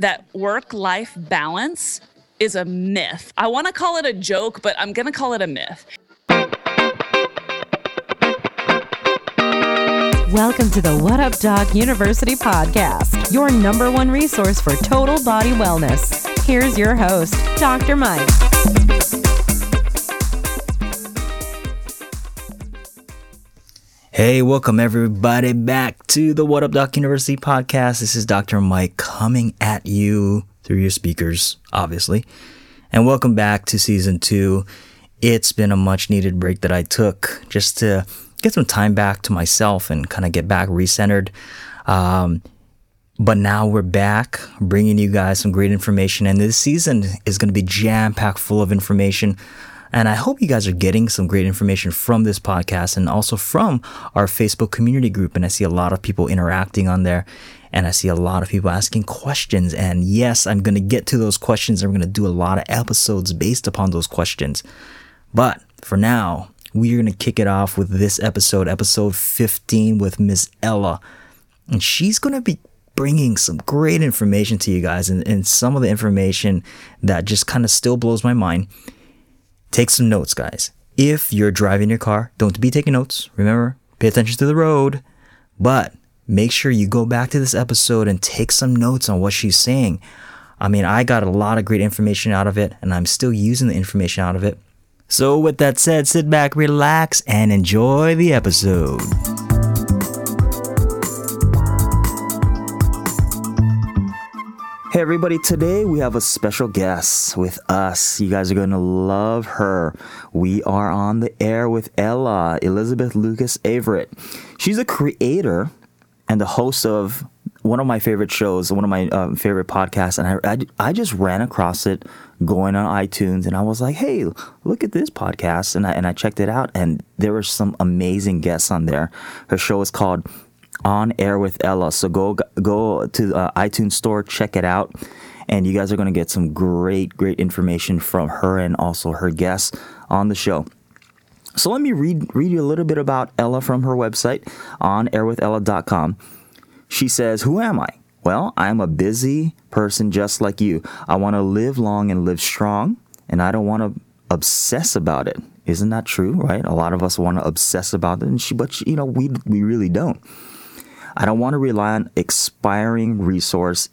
that work life balance is a myth. I want to call it a joke, but I'm going to call it a myth. Welcome to the What Up Doc University podcast, your number one resource for total body wellness. Here's your host, Dr. Mike. Hey, welcome everybody back to the What Up Doc University podcast. This is Dr. Mike coming at you through your speakers, obviously. And welcome back to season two. It's been a much needed break that I took just to get some time back to myself and kind of get back recentered. Um, but now we're back bringing you guys some great information. And this season is going to be jam packed full of information. And I hope you guys are getting some great information from this podcast and also from our Facebook community group. And I see a lot of people interacting on there and I see a lot of people asking questions. And yes, I'm going to get to those questions. I'm going to do a lot of episodes based upon those questions. But for now, we're going to kick it off with this episode, episode 15 with Miss Ella. And she's going to be bringing some great information to you guys and, and some of the information that just kind of still blows my mind. Take some notes, guys. If you're driving your car, don't be taking notes. Remember, pay attention to the road. But make sure you go back to this episode and take some notes on what she's saying. I mean, I got a lot of great information out of it, and I'm still using the information out of it. So, with that said, sit back, relax, and enjoy the episode. Everybody, today we have a special guest with us. You guys are going to love her. We are on the air with Ella, Elizabeth Lucas Averett. She's a creator and the host of one of my favorite shows, one of my uh, favorite podcasts, and I, I, I, just ran across it going on iTunes, and I was like, "Hey, look at this podcast!" and I and I checked it out, and there were some amazing guests on there. Her show is called on air with Ella. So go go to the uh, iTunes store, check it out, and you guys are going to get some great great information from her and also her guests on the show. So let me read read you a little bit about Ella from her website on airwithella.com. She says, "Who am I?" Well, I'm a busy person just like you. I want to live long and live strong, and I don't want to obsess about it. Isn't that true, right? A lot of us want to obsess about it, and she, but you know, we we really don't. I don't want to rely on expiring resource.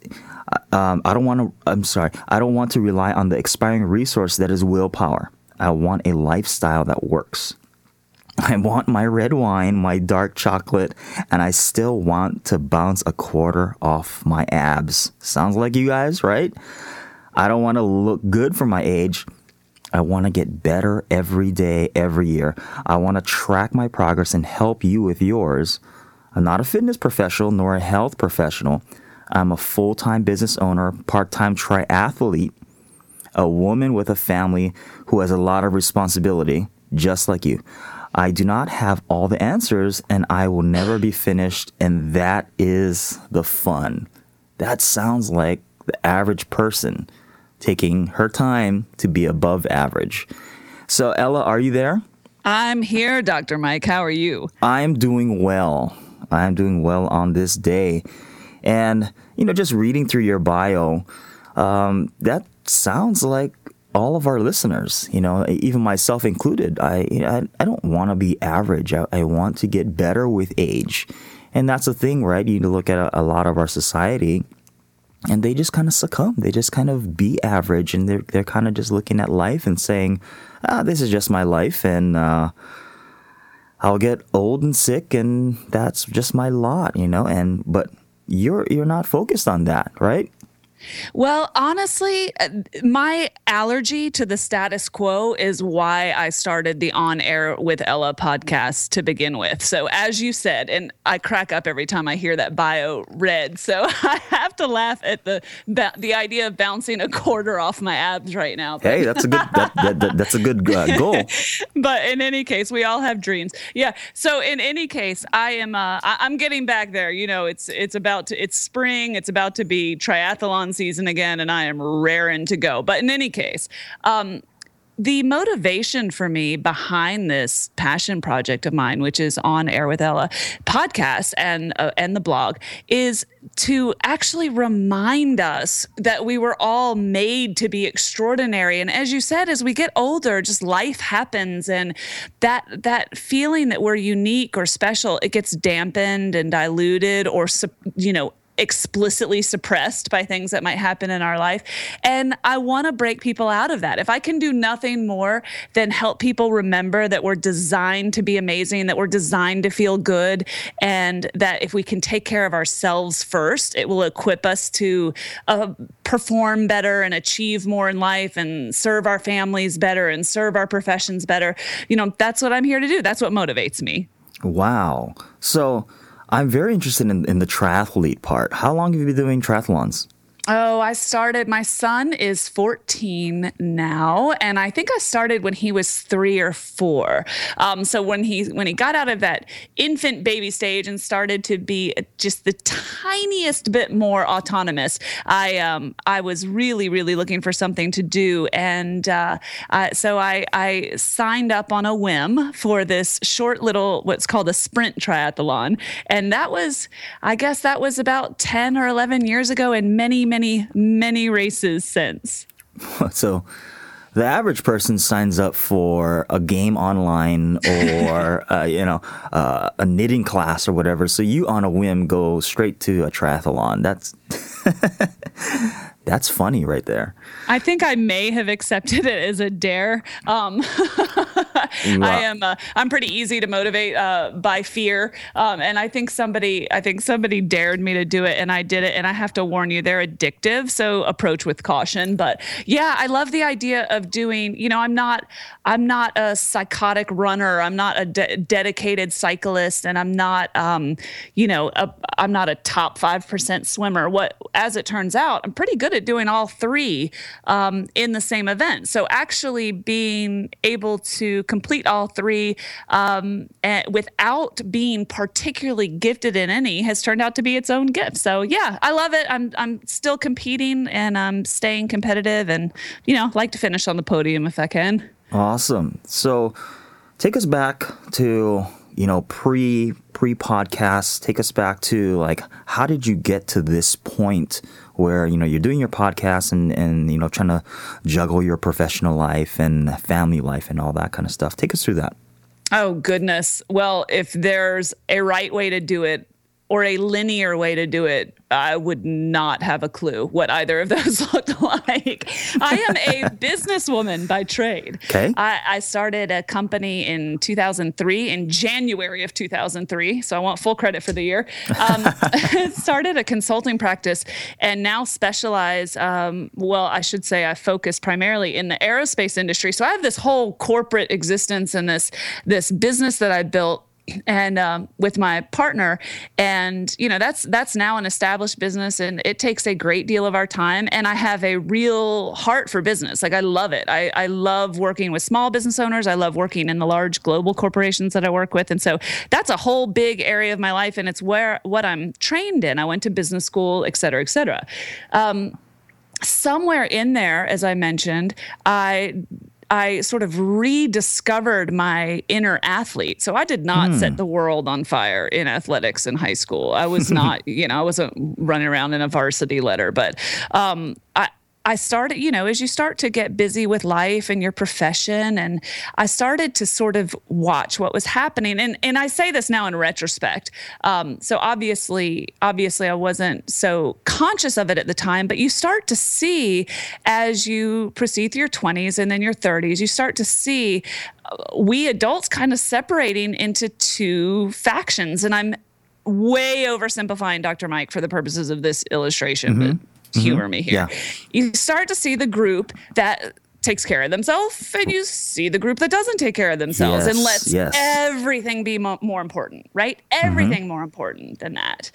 Uh, um, I don't want to. I'm sorry. I don't want to rely on the expiring resource that is willpower. I want a lifestyle that works. I want my red wine, my dark chocolate, and I still want to bounce a quarter off my abs. Sounds like you guys, right? I don't want to look good for my age. I want to get better every day, every year. I want to track my progress and help you with yours. I'm not a fitness professional nor a health professional. I'm a full time business owner, part time triathlete, a woman with a family who has a lot of responsibility, just like you. I do not have all the answers and I will never be finished, and that is the fun. That sounds like the average person taking her time to be above average. So, Ella, are you there? I'm here, Dr. Mike. How are you? I'm doing well. I'm doing well on this day. And, you know, just reading through your bio, um, that sounds like all of our listeners, you know, even myself included. I, I, I don't want to be average. I, I, want to get better with age. And that's the thing, right? You look at a, a lot of our society and they just kind of succumb. They just kind of be average and they're, they're kind of just looking at life and saying, ah, this is just my life. And, uh, I'll get old and sick and that's just my lot, you know, and but you're you're not focused on that, right? Well, honestly, uh, my allergy to the status quo is why I started the On Air with Ella podcast to begin with. So, as you said, and I crack up every time I hear that bio read. So, I have to laugh at the the idea of bouncing a quarter off my abs right now. Hey, that's a good that, that, that, that's a good uh, goal. but in any case, we all have dreams. Yeah. So, in any case, I am uh, I, I'm getting back there. You know, it's it's about to it's spring. It's about to be triathlon season again, and I am raring to go. But in any case, um, the motivation for me behind this passion project of mine, which is on Air with Ella podcast and uh, and the blog, is to actually remind us that we were all made to be extraordinary. And as you said, as we get older, just life happens, and that that feeling that we're unique or special, it gets dampened and diluted, or you know explicitly suppressed by things that might happen in our life. And I want to break people out of that. If I can do nothing more than help people remember that we're designed to be amazing, that we're designed to feel good, and that if we can take care of ourselves first, it will equip us to uh, perform better and achieve more in life and serve our families better and serve our professions better. You know, that's what I'm here to do. That's what motivates me. Wow. So, I'm very interested in, in the triathlete part. How long have you been doing triathlons? Oh, I started. My son is 14 now, and I think I started when he was three or four. Um, so when he when he got out of that infant baby stage and started to be just the tiniest bit more autonomous, I um, I was really really looking for something to do, and uh, uh, so I I signed up on a whim for this short little what's called a sprint triathlon, and that was I guess that was about 10 or 11 years ago, and many many, many races since. So the average person signs up for a game online or uh, you know uh, a knitting class or whatever. So you on a whim go straight to a triathlon. That's That's funny right there. I think I may have accepted it as a dare. Um, I am. Uh, I'm pretty easy to motivate uh, by fear, um, and I think somebody. I think somebody dared me to do it, and I did it. And I have to warn you, they're addictive. So approach with caution. But yeah, I love the idea of doing. You know, I'm not. I'm not a psychotic runner. I'm not a de- dedicated cyclist, and I'm not. Um, you know, i I'm not a top five percent swimmer. What, as it turns out, I'm pretty good at doing all three um, in the same event. So actually being able to complete all three um, without being particularly gifted in any has turned out to be its own gift. So yeah, I love it. I'm I'm still competing and I'm staying competitive and you know like to finish on the podium if I can. Awesome. So take us back to you know pre pre podcast take us back to like how did you get to this point where you know you're doing your podcast and and you know trying to juggle your professional life and family life and all that kind of stuff. Take us through that. Oh goodness. Well, if there's a right way to do it or a linear way to do it, I would not have a clue what either of those looked like. I am a businesswoman by trade. Okay. I, I, started a company in 2003, in January of 2003. So I want full credit for the year. Um, started a consulting practice and now specialize. Um, well, I should say I focus primarily in the aerospace industry. So I have this whole corporate existence and this this business that I built and um, with my partner. And you know that's that's now an established business and it takes a great deal of our time. And i have a real heart for business. Like i love it. I, I love working with small business owners. I love working in the large global corporations that i work with. And so that's a whole big area of my life and it's where what i'm trained in. I went to business school et cetera et cetera. Um, somewhere in there as i mentioned i I sort of rediscovered my inner athlete. So I did not set hmm. the world on fire in athletics in high school. I was not, you know, I wasn't running around in a varsity letter, but um, I, I started, you know, as you start to get busy with life and your profession, and I started to sort of watch what was happening. And and I say this now in retrospect. Um, so obviously, obviously, I wasn't so conscious of it at the time, but you start to see as you proceed through your 20s and then your 30s, you start to see uh, we adults kind of separating into two factions. And I'm way oversimplifying Dr. Mike for the purposes of this illustration, mm-hmm. but mm-hmm. humor me here. Yeah. You start to see the group that takes care of themselves and you see the group that doesn't take care of themselves yes, and lets yes. everything be mo- more important, right? Everything mm-hmm. more important than that.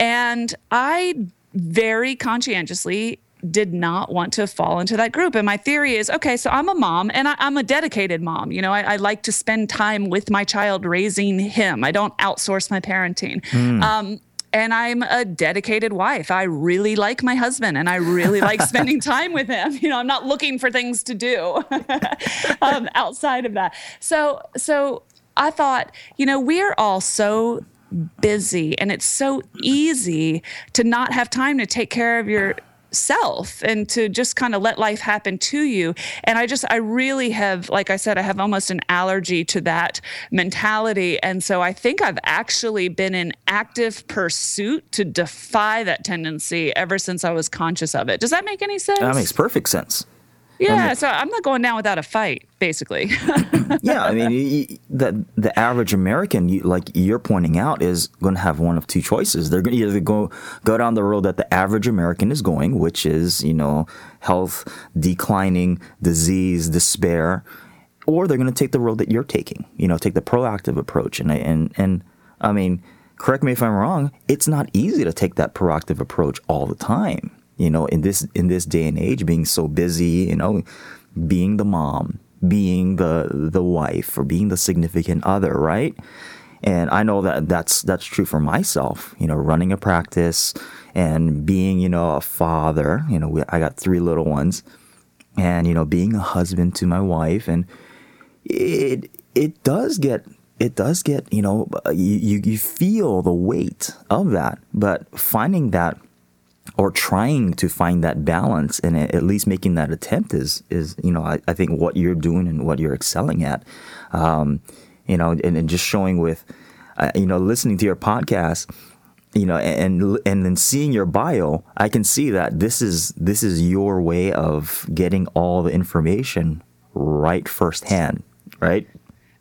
And I very conscientiously did not want to fall into that group. And my theory is okay, so I'm a mom and I, am a dedicated mom. You know, I, I, like to spend time with my child raising him, I don't outsource my parenting. Mm. Um, and I'm a dedicated wife. I really like my husband and I really like spending time with him. You know, I'm not looking for things to do um, outside of that. So, so I thought, you know, we're all so busy and it's so easy to not have time to take care of your self and to just kind of let life happen to you. And I just, I really have, like I said, I have almost an allergy to that mentality. And so I think I've actually been in active pursuit to defy that tendency ever since I was conscious of it. Does that make any sense? That makes perfect sense. Yeah, so I'm not going down without a fight, basically. yeah, I mean, you, the the average American, you, like you're pointing out, is going to have one of two choices. They're going to either go go down the road that the average American is going, which is you know health declining, disease, despair, or they're going to take the road that you're taking. You know, take the proactive approach. And and and I mean, correct me if I'm wrong. It's not easy to take that proactive approach all the time you know in this in this day and age being so busy you know being the mom being the the wife or being the significant other right? And i know that that's that's true for myself you know running a practice and being you know a father you know we, i got three little ones and you know being a husband to my wife and it it does get it does get you know you you feel the weight of that but finding that or trying to find that balance and at least making that attempt is is you know I, I think what you're doing and what you're excelling at. Um, you know and, and, just showing with uh, you know listening to your podcast you know and and then seeing your bio I can see that this is this is your way of getting all the information right firsthand right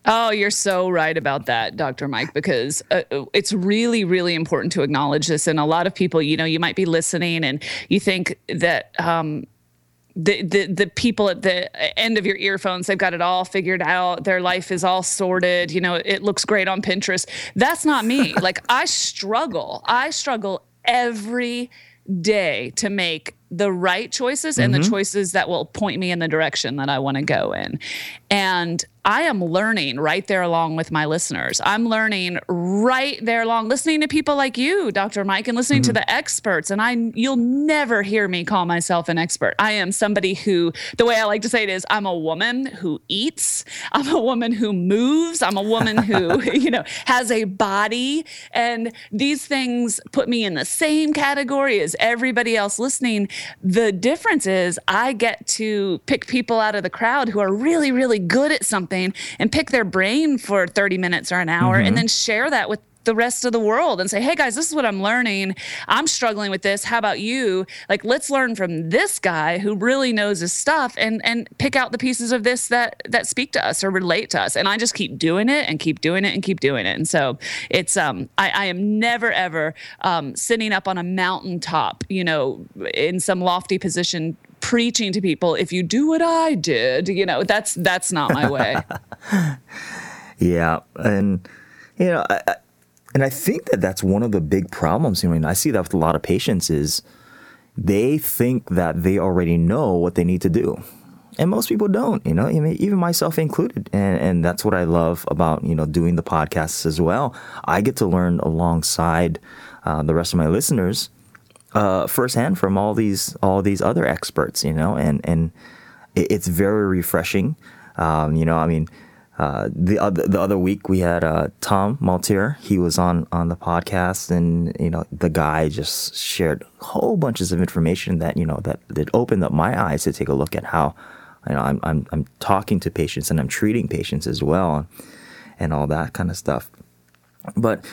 Oh, you're so right about that, Dr. Mike, because uh, it's really, really important to acknowledge this. And a lot of people, you know, you might be listening and you think that, um, the, the the people at the end of your earphones they've got it all figured out their life is all sorted you know it looks great on pinterest that's not me like i struggle i struggle every day to make the right choices and mm-hmm. the choices that will point me in the direction that I want to go in. And I am learning right there along with my listeners. I'm learning right there along, listening to people like you, Dr. Mike, and listening mm-hmm. to the experts. And I, you'll never hear me call myself an expert. I am somebody who, the way I like to say it is, I'm a woman who eats. I'm a woman who moves. I'm a woman who, you know, has a body. And these things put me in the same category as everybody else listening. The difference is I get to pick people out of the crowd who are really, really good at something something and pick their brain for 30 minutes or an hour mm-hmm. and then share that with the rest of the world and say, hey guys, this is what I'm learning. I'm struggling with this. How about you? Like, let's learn from this guy who really knows his stuff and and pick out the pieces of this that that speak to us or relate to us. And I just keep doing it and keep doing it and keep doing it. And so it's um I, I am never ever um sitting up on a mountaintop, you know, in some lofty position preaching to people if you do what I did, you know, that's that's not my way. yeah, and you know, I, I, and I think that that's one of the big problems. I mean, I see that with a lot of patients is they think that they already know what they need to do. And most people don't, you know, even myself included. And, and that's what I love about, you know, doing the podcasts as well. I get to learn alongside uh, the rest of my listeners uh, firsthand from all these all these other experts, you know, and and it's very refreshing. Um, you know, I mean, uh, the other the other week we had uh, Tom Malterre. He was on on the podcast, and you know, the guy just shared whole bunches of information that you know that that opened up my eyes to take a look at how you know I'm I'm I'm talking to patients and I'm treating patients as well, and all that kind of stuff. But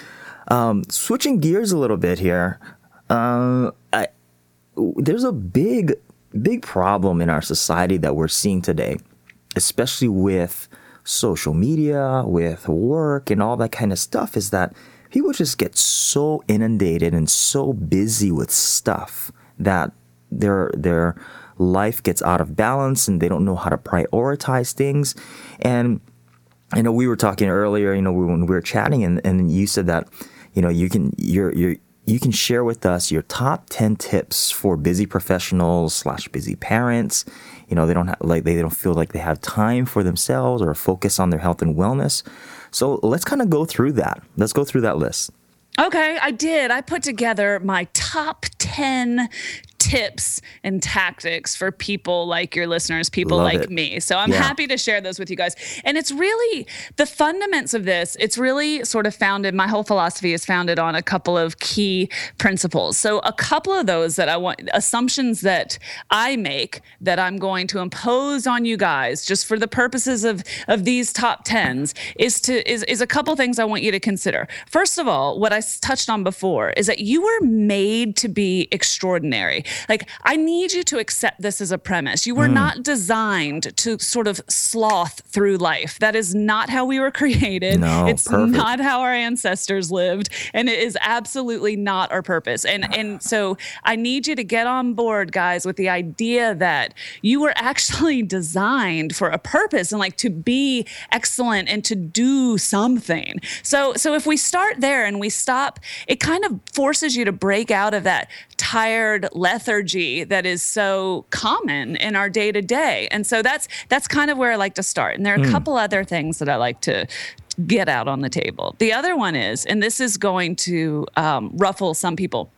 um, switching gears a little bit here, uh, I, there's a big, big problem in our society that we're seeing today, especially with social media, with work, and all that kind of stuff, is that people just get so inundated and so busy with stuff that their their life gets out of balance and they don't know how to prioritize things. And I know we were talking earlier, you know, when we were chatting, and, and you said that, you know, you can you're you're you can share with us your top 10 tips for busy professionals slash busy parents you know they don't have, like they don't feel like they have time for themselves or focus on their health and wellness. So let's kind of go through that. Let's go through that list. Okay, I did. I put together my top 10 tips and tactics for people like your listeners, people Love like it. me. So I'm Yeah. happy to share those with you guys. And it's really the fundaments of this, it's really sort of founded, my whole philosophy is founded on a couple of key principles. So a couple of those that I want, assumptions that I make that I'm going to impose on you guys just for the purposes of, of these top tens is to, is, is a couple things I want you to consider. First of all, what I touched on before is that you were made to be extraordinary. Like, I need you to accept this as a premise. You were hmm. not designed to sort of sloth through life. That is not how we were created. No, it's perfect. not how our ancestors lived, and it is absolutely not our purpose. And and so I need you to get on board, guys, with the idea that you were actually designed for a purpose and like to be excellent and to do something. So so if we start there and we stop, it kind of forces you to break out of that tired lethargy that is so common in our day to day. And so that's that's kind of where I like to start. And there are a couple other things that I like to get out on the table. The other one is, and this is going to um, ruffle some people.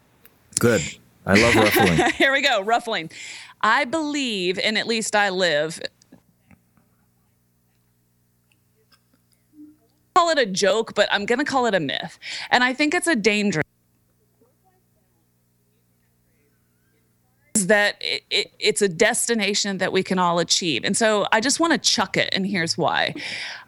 Good. I love ruffling. Here we go, ruffling. I believe, and at least I live. Call it a joke, but I'm going to call it a myth. And I think it's a danger. Is that it, it, it's a destination that we can all achieve. And so I just want to chuck it, and here's why.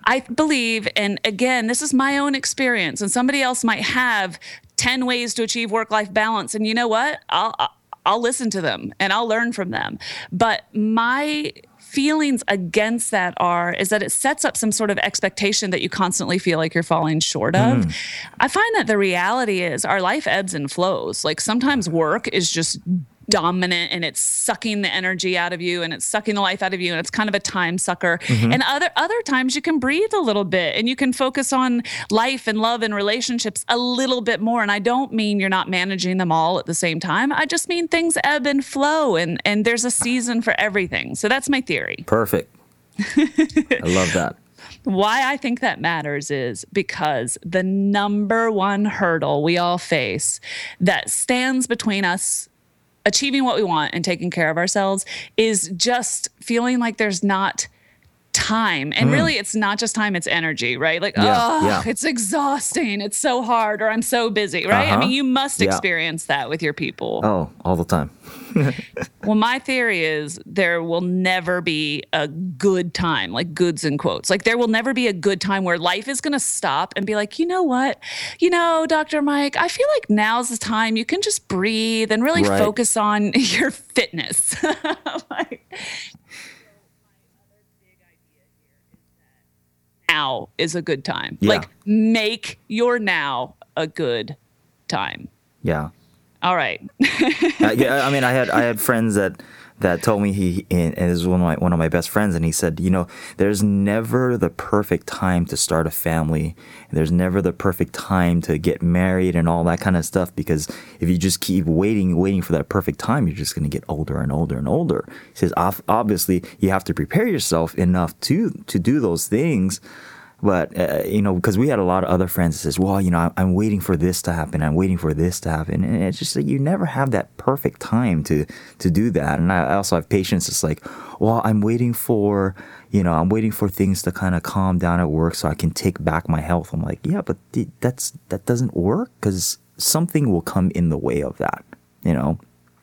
I believe, and again, this is my own experience, and somebody else might have 10 ways to achieve work life balance. And you know what? I'll, I'll- I'll listen to them and I'll learn from them. But my feelings against that are is that it sets up some sort of expectation that you constantly feel like you're falling short of. Mm. I find that the reality is our life ebbs and flows. Like sometimes work is just dominant and it's sucking the energy out of you and it's sucking the life out of you and it's kind of a time sucker. Mm-hmm. And other other times you can breathe a little bit and you can focus on life and love and relationships a little bit more. And I don't mean you're not managing them all at the same time. I just mean things ebb and flow and and there's a season for everything. So that's my theory. Perfect. I love that. why I think that matters is because the number one hurdle we all face that stands between us achieving what we want and taking care of ourselves is just feeling like there's not time. And really, it's not just time, it's energy, right? Like. Yeah, oh, yeah. it's exhausting. It's so hard, or I'm so busy, right? I Uh-huh. mean, you must Yeah. experience that with your people. Oh, all the time. Well, my theory is there will never be a good time, like goods in quotes. Like there will never be a good time where life is going to stop and be like, you know what? You know, Dr. Mike, I feel like now's the time you can just breathe and really Right. focus on your fitness. like, now is a good time. Yeah. Like make your now a good time. Yeah. All right. Uh, I, yeah, I mean, I had I had friends that that told me he and is one of my one of my best friends, and he said, you know, there's never the perfect time to start a family. There's never the perfect time to get married and all that kind of stuff because if you just keep waiting, waiting for that perfect time, you're just going to get older and older and older. He says, obviously, you have to prepare yourself enough to to do those things. But uh, you know, because we had a lot of other friends that says, "Well, you know, I'm, I'm waiting for this to happen. I'm waiting for this to happen," and it's just that you never have that perfect time to to do that. And I also have patients. that's like, "Well, I'm waiting for, you know, I'm waiting for things to kind of calm down at work so I can take back my health." I'm like, "Yeah, but th- that's that doesn't work because something will come in the way of that." You know,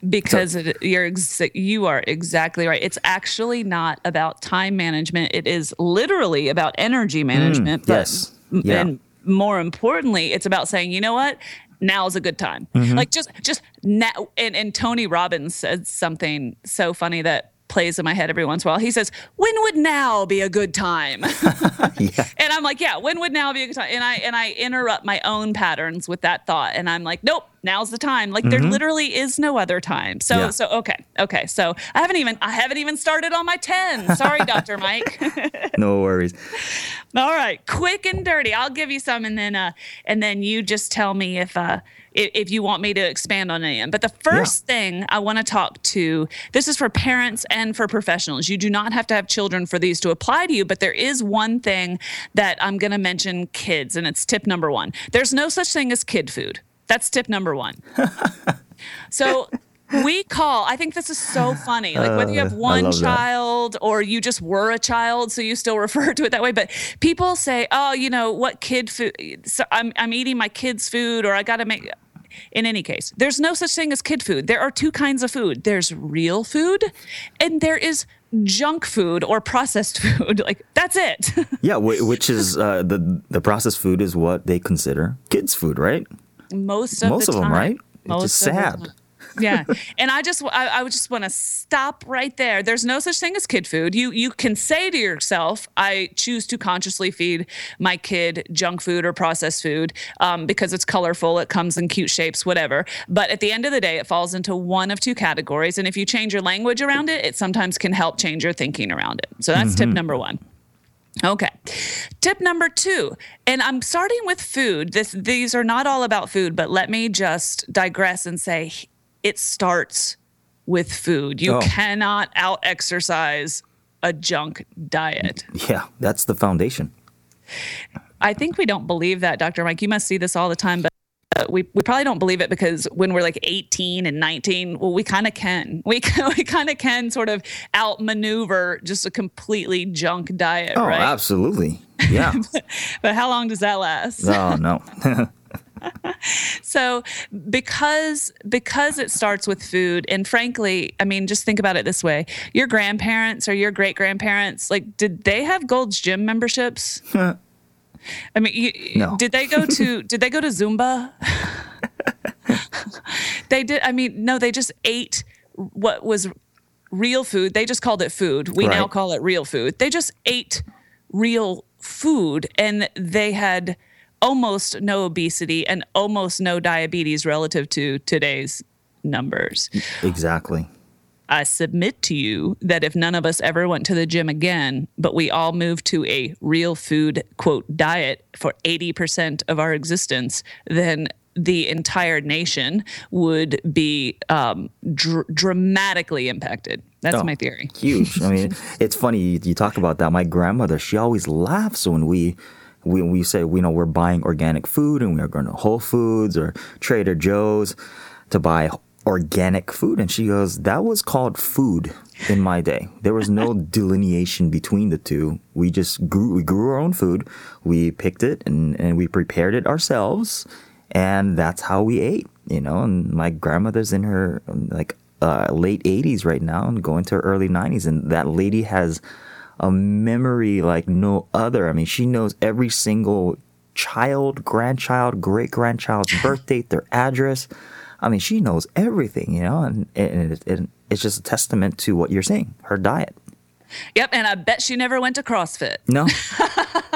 because it, you're ex- you are exactly right. It's actually not about time management. It is literally about energy management. but- Mm, yes. Yeah. And more importantly, it's about saying, you know what? Now is a good time. Mm-hmm. Like just just now. And, and Tony Robbins said something so funny that plays in my head every once in a while. He says, "When would now be a good time?" yeah, And I'm like, yeah, when would now be a good time? And I and I interrupt my own patterns with that thought, and I'm like, nope, now's the time. Like there literally is no other time. So Mm-hmm. Yeah. so okay. Okay. So I haven't even I haven't even started on my 10. Sorry, Dr. Mike. No worries. All right, quick and dirty. I'll give you some, and then uh, and then you just tell me if uh, if, you want me to expand on any. But the first thing I want to talk to this is for parents and for professionals. You do not have to have children for these to apply to you, but there is one thing that I'm going to mention kids, and it's tip number one. There's no such thing as kid food. That's tip number one. so. We call, I think this is so funny. Like whether you have Uh, one love that. child or you just were a child, so you still refer to it that way. But people say, oh, you know, what kid food? So I'm, I'm eating my kid's food or I got to make. In any case, there's no such thing as kid food. There are two kinds of food there's real food and there is junk food or processed food. Like, that's it. Yeah, which is uh, the the processed food is what they consider kids' food, right? Most of Most the of them, time. right? It's Most just of the sad. yeah. And i just I, I would just want to stop right there. There's no such thing as kid food. You you can say to yourself i choose to consciously feed my kid junk food or processed food um, because it's colorful it comes in cute shapes whatever. But at the end of the day it falls into one of two categories and if you change your language around it it sometimes can help change your thinking around it. So that's tip number one Okay. Tip number two, and I'm starting with food. This, these are not all about food, but let me just digress and say it starts with food. You Oh. cannot out exercise a junk diet. Yeah, that's the foundation. I think we don't believe that, Dr. Mike. You must see this all the time, but uh, we, we probably don't believe it because when we're like 18 and 19, well, we kind of can. We, can- we kind of can sort of outmaneuver just a completely junk diet, Oh, right? absolutely. Yeah. But how long does that last? oh no. So because because it starts with food and frankly, I mean just think about it this way. Your grandparents or your great grandparents, like did they have Gold's Gym memberships? I mean, you, No. did they go to did they go to Zumba? they did I mean, no, they just ate what was real food. They just called it food. We now call it real food. They just ate real food and they had almost no obesity and almost no diabetes relative to today's numbers. exactly. I submit to you that if none of us ever went to the gym again, but we all moved to a real food quote diet for 80% of our existence, then the entire nation would be um, dr- dramatically impacted. That's Oh. my theory. huge. I mean, it's funny you, you talk about that. My grandmother, she always laughs when we when we say we know we're buying organic food and we are going to Whole Foods or Trader Joe's to buy organic food, and she goes, "That was called food in my day. There was no delineation between the two. We just grew we grew our own food. We picked it and and we prepared it ourselves." And that's how we ate, you know. And my grandmother's in her like uh, late 80s right now and going to her early 90s and that lady has a memory like no other i mean she knows every single child grandchild great grandchild's birth date their address i mean she knows everything you know and, and it, it, it's just a testament to what you're saying her diet Yep, and I bet she never went to CrossFit. no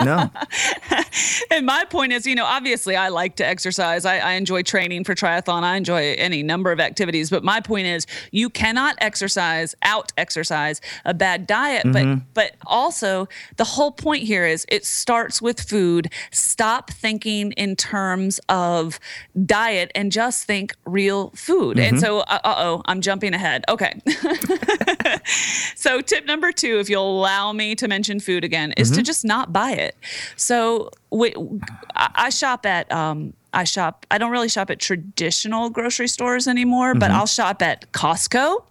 no And my point is, you know, obviously I like to exercise. I, I enjoy training for triathlon. I enjoy any number of activities. But my point is, you cannot exercise, out exercise a bad diet. But but also the whole point here is it starts with food. Stop thinking in terms of diet and just think real food. And so, uh oh, I'm jumping ahead. Okay. So, tip number two, if you'll allow me to mention food again, is to just not buy it. So, we, I shop at, um, I shop, I don't really shop at traditional grocery stores anymore, but I'll shop at Costco.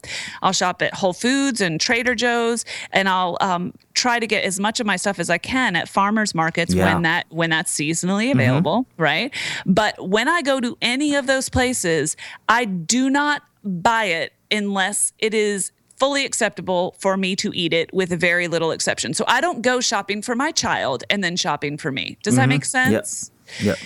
I'll shop at Whole Foods and Trader Joe's, and I'll um, try to get as much of my stuff as I can at farmers markets Yeah. when that when that's seasonally available, right? But when I go to any of those places, I do not buy it unless it is fully acceptable for me to eat it with very little exception. So I don't go shopping for my child and then shopping for me. Does that mm-hmm. make sense? yep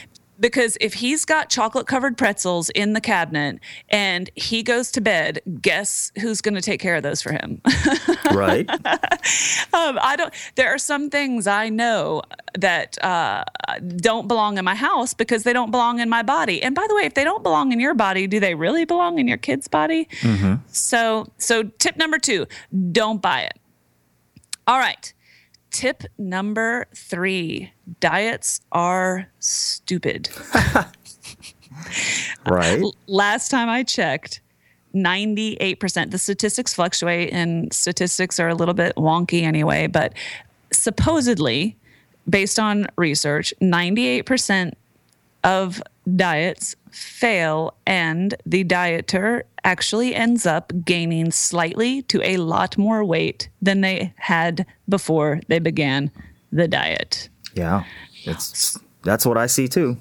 because if he's got chocolate covered pretzels in the cabinet and he goes to bed, guess who's going to take care of those for him? right. um, I don't. There are some things I know that uh, don't belong in my house because they don't belong in my body. And by the way, if they don't belong in your body, do they really belong in your kid's body? Mm-hmm. So, so tip number two: don't buy it. All right. Tip number three diets are stupid. right. Last time I checked, 98%, the statistics fluctuate and statistics are a little bit wonky anyway, but supposedly, based on research, 98% of diets fail and the dieter actually ends up gaining slightly to a lot more weight than they had before they began the diet. Yeah. It's that's what I see too.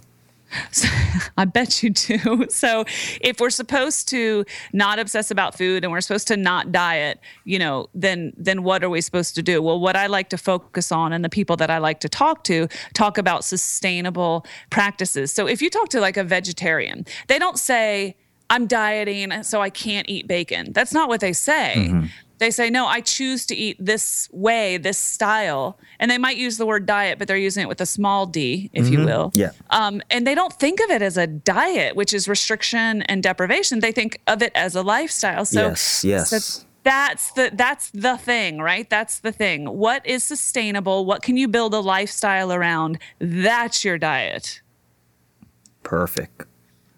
I bet you do. So, if we're supposed to not obsess about food and we're supposed to not diet, you know, then then what are we supposed to do? Well, what I like to focus on and the people that I like to talk to talk about sustainable practices. So, if you talk to like a vegetarian, they don't say I'm dieting so I can't eat bacon. That's not what they say. Mm-hmm they say, no, I choose to eat this way, this style. And they might use the word diet, but they're using it with a small d, if mm-hmm. you will. Yeah. Um, and they don't think of it as a diet, which is restriction and deprivation. They think of it as a lifestyle. So, yes, yes. So that's the that's the thing, right? That's the thing. What is sustainable? What can you build a lifestyle around? That's your diet. Perfect.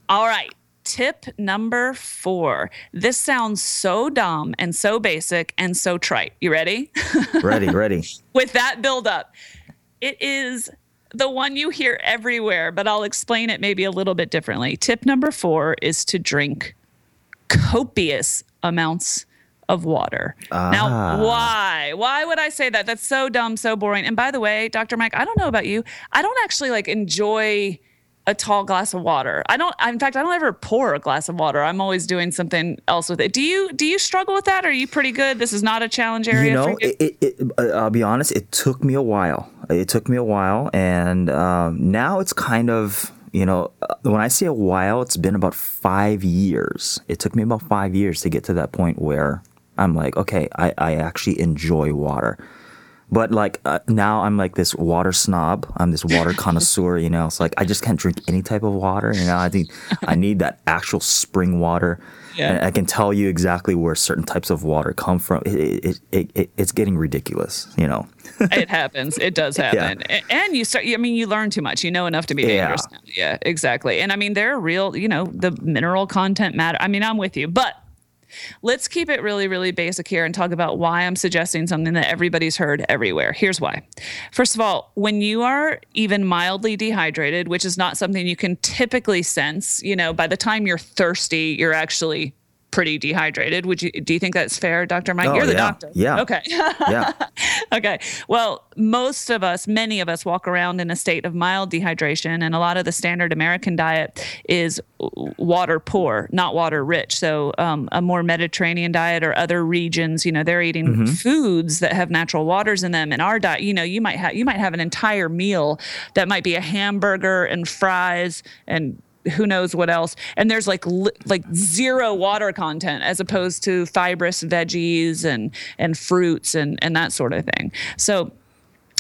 All right tip number four. This sounds so dumb and so basic and so trite. You ready? ready, ready. With that build up, it is the one you hear everywhere, but I'll explain it maybe a little bit differently. Tip number four is to drink copious amounts of water. Ah. Now, why? Why would I say that? That's so dumb, so boring. And by the way, Dr. Mike, I don't know about you. I don't actually like enjoy a tall glass of water. I don't. In fact, I don't ever pour a glass of water. I'm always doing something else with it. Do you? Do you struggle with that? Or are you pretty good? This is not a challenge area. You know, you? It, it, it, uh, I'll be honest. It took me a while. It took me a while, and um, now it's kind of you know uh, when I say a while, it's been about five years. It took me about five years to get to that point where I'm like, okay, I, I actually enjoy water. But like uh, now, I'm like this water snob. I'm this water connoisseur. You know, it's like I just can't drink any type of water. You know, I think I need that actual spring water. Yeah. And I can tell you exactly where certain types of water come from. It, it, it, it it's getting ridiculous. You know. it happens. It does happen. Yeah. And you start. I mean, you learn too much. You know enough to be dangerous. Yeah. yeah, exactly. And I mean, they're real. You know, the mineral content matter. I mean, I'm with you, but Let's keep it really, really basic here and talk about why I'm suggesting something that everybody's heard everywhere. Here's why. First of all, when you are even mildly dehydrated, which is not something you can typically sense, you know, by the time you're thirsty, you're actually pretty dehydrated. Would you do you think that's fair, Dr. Mike? Oh, You're the yeah. doctor. Yeah. Okay. yeah. Okay. Well, most of us, many of us walk around in a state of mild dehydration and a lot of the standard American diet is water poor, not water rich. So, um, a more Mediterranean diet or other regions, you know, they're eating mm-hmm. foods that have natural waters in them. In our diet, you know, you might have you might have an entire meal that might be a hamburger and fries and who knows what else and there's like li- like zero water content as opposed to fibrous veggies and and fruits and and that sort of thing so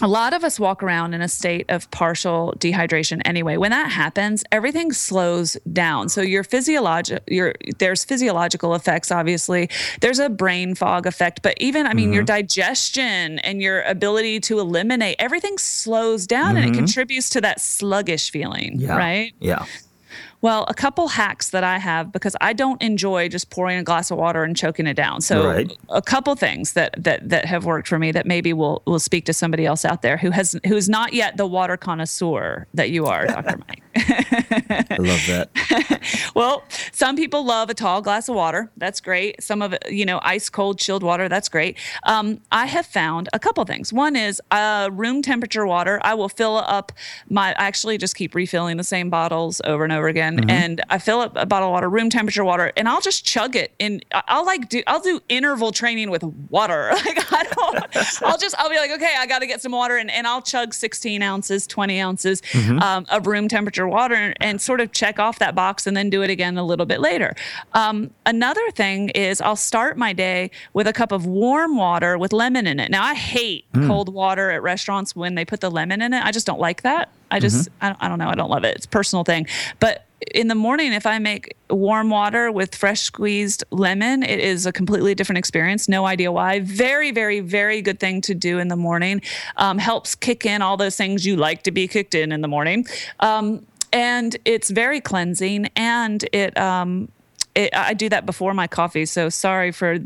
a lot of us walk around in a state of partial dehydration anyway. When that happens, everything slows down. So your physiological your there's physiological effects obviously. There's a brain fog effect, but even I mean mm-hmm. your digestion and your ability to eliminate everything slows down mm-hmm. and it mm-hmm. contributes to that sluggish feeling, yeah. right? Yeah. Well, a couple hacks that I have because I don't enjoy just pouring a glass of water and choking it down. So right. a couple things that that that have worked for me that maybe will will speak to somebody else out there who has who's not yet the water connoisseur that you are, Dr. Mike. I love that. well, some people love a tall glass of water. That's great. Some of it, you know, ice cold chilled water. That's great. Um, I have found a couple things. One is uh, room temperature water. I will fill up my. I actually just keep refilling the same bottles over and over again weekend and I fill up a bottle of water, room temperature water, and I'll just chug it. And I'll like do I'll do interval training with water. Like I don't. I'll just I'll be like, okay, I got to get some water, and, and I'll chug 16 ounces, 20 ounces um, of room temperature water, and, sort of check off that box, and then do it again a little bit later. Um, another thing is I'll start my day with a cup of warm water with lemon in it. Now I hate cold water at restaurants when they put the lemon in it. I just don't like that. I just I, don't, I don't know. I don't love it. It's a personal thing. But in the morning, if I make warm water with fresh squeezed lemon, it is a completely different experience. No idea why. Very, very, very good thing to do in the morning. Um, helps kick in all those things you like to be kicked in in the morning. Um, and it's very cleansing and it um, it, I do that before my coffee. So sorry for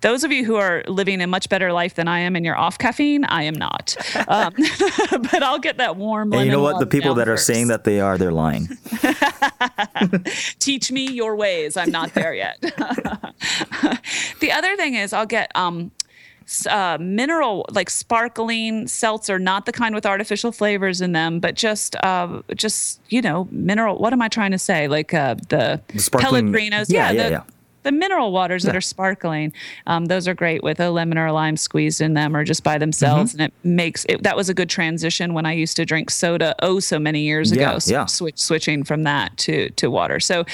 those of you who are living a much better life than I am and you're off caffeine. I am not. Um, but I'll get that warm. And you know what? The people that are first. saying that they are, they're lying. teach me your ways. I'm not there yet. the other thing is I'll get um s- uh, mineral like sparkling seltzer, not the kind with artificial flavors in them, but just uh, just you know mineral. What am I trying to say? Like uh, the, The Pellegrinos. yeah, yeah, the, yeah. The mineral waters that Yeah. are sparkling, um, those are great with a lemon or a lime squeezed in them, or just by themselves, Mm-hmm. and it makes it. That was a good transition when I used to drink soda oh so many years Yeah, ago. So yeah. switch switching from that to to water. So,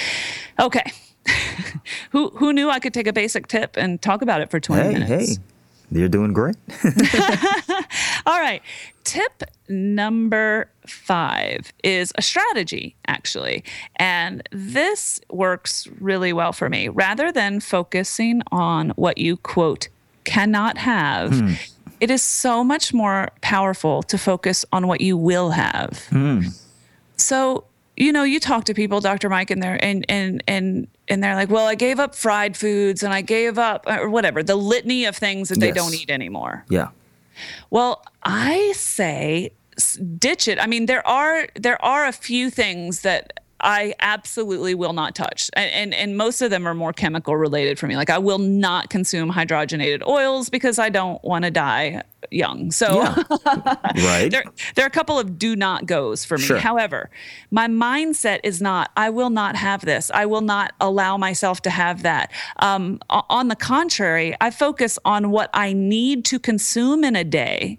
okay, who who knew I could take a basic tip and talk about it for twenty Hey, minutes? hey, you're doing great. All right. Tip number five is a strategy, actually. And this works really well for me. Rather than focusing on what you, quote, cannot have, hmm. it is so much more powerful to focus on what you will have. Hmm. So, you know, you talk to people, Dr. Mike, and they're and and and and they're like, well, I gave up fried foods and I gave up uh, or whatever, the litany of things that they Yes. don't eat anymore. Yeah. Well, I say ditch it. I mean, there are there are a few things that I absolutely will not touch, and, and and most of them are more chemical related for me. Like I will not consume hydrogenated oils because I don't want to die young. So Yeah. right. there, there are a couple of do not goes for me. Sure. However, my mindset is not, I will not have this. I will not allow myself to have that. Um, on the contrary, I focus on what I need to consume in a day.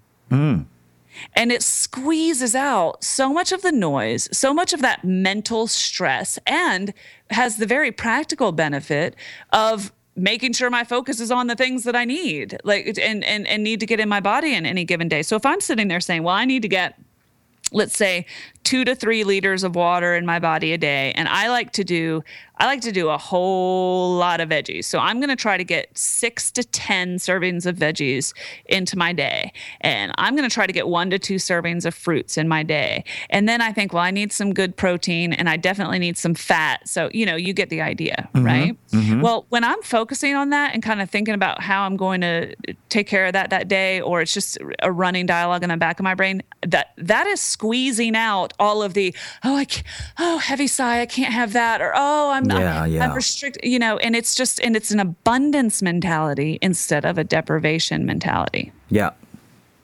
And it squeezes out so much of the noise, so much of that mental stress, and has the very practical benefit of making sure my focus is on the things that I need, like and and and need to get in my body in any given day. So if I'm sitting there saying, "Well, I need to get let's say two to three liters of water in my body a day and i like to do i like to do a whole lot of veggies. So i'm going to try to get six to ten servings of veggies into my day and i'm going to try to get one to two servings of fruits in my day. And then i think well i need some good protein and i definitely need some fat. So you know you get the idea mm-hmm. right? Mm-hmm. Well when i'm focusing on that and kind of thinking about how i'm going to take care of that that day or it's just a running dialogue in the back of my brain that that is squeezing out all of the oh I can't, oh heavy sigh I can't have that or oh I'm not Yeah, yeah. I'm restricted you know and it's just and it's an abundance mentality instead of a deprivation mentality Yeah.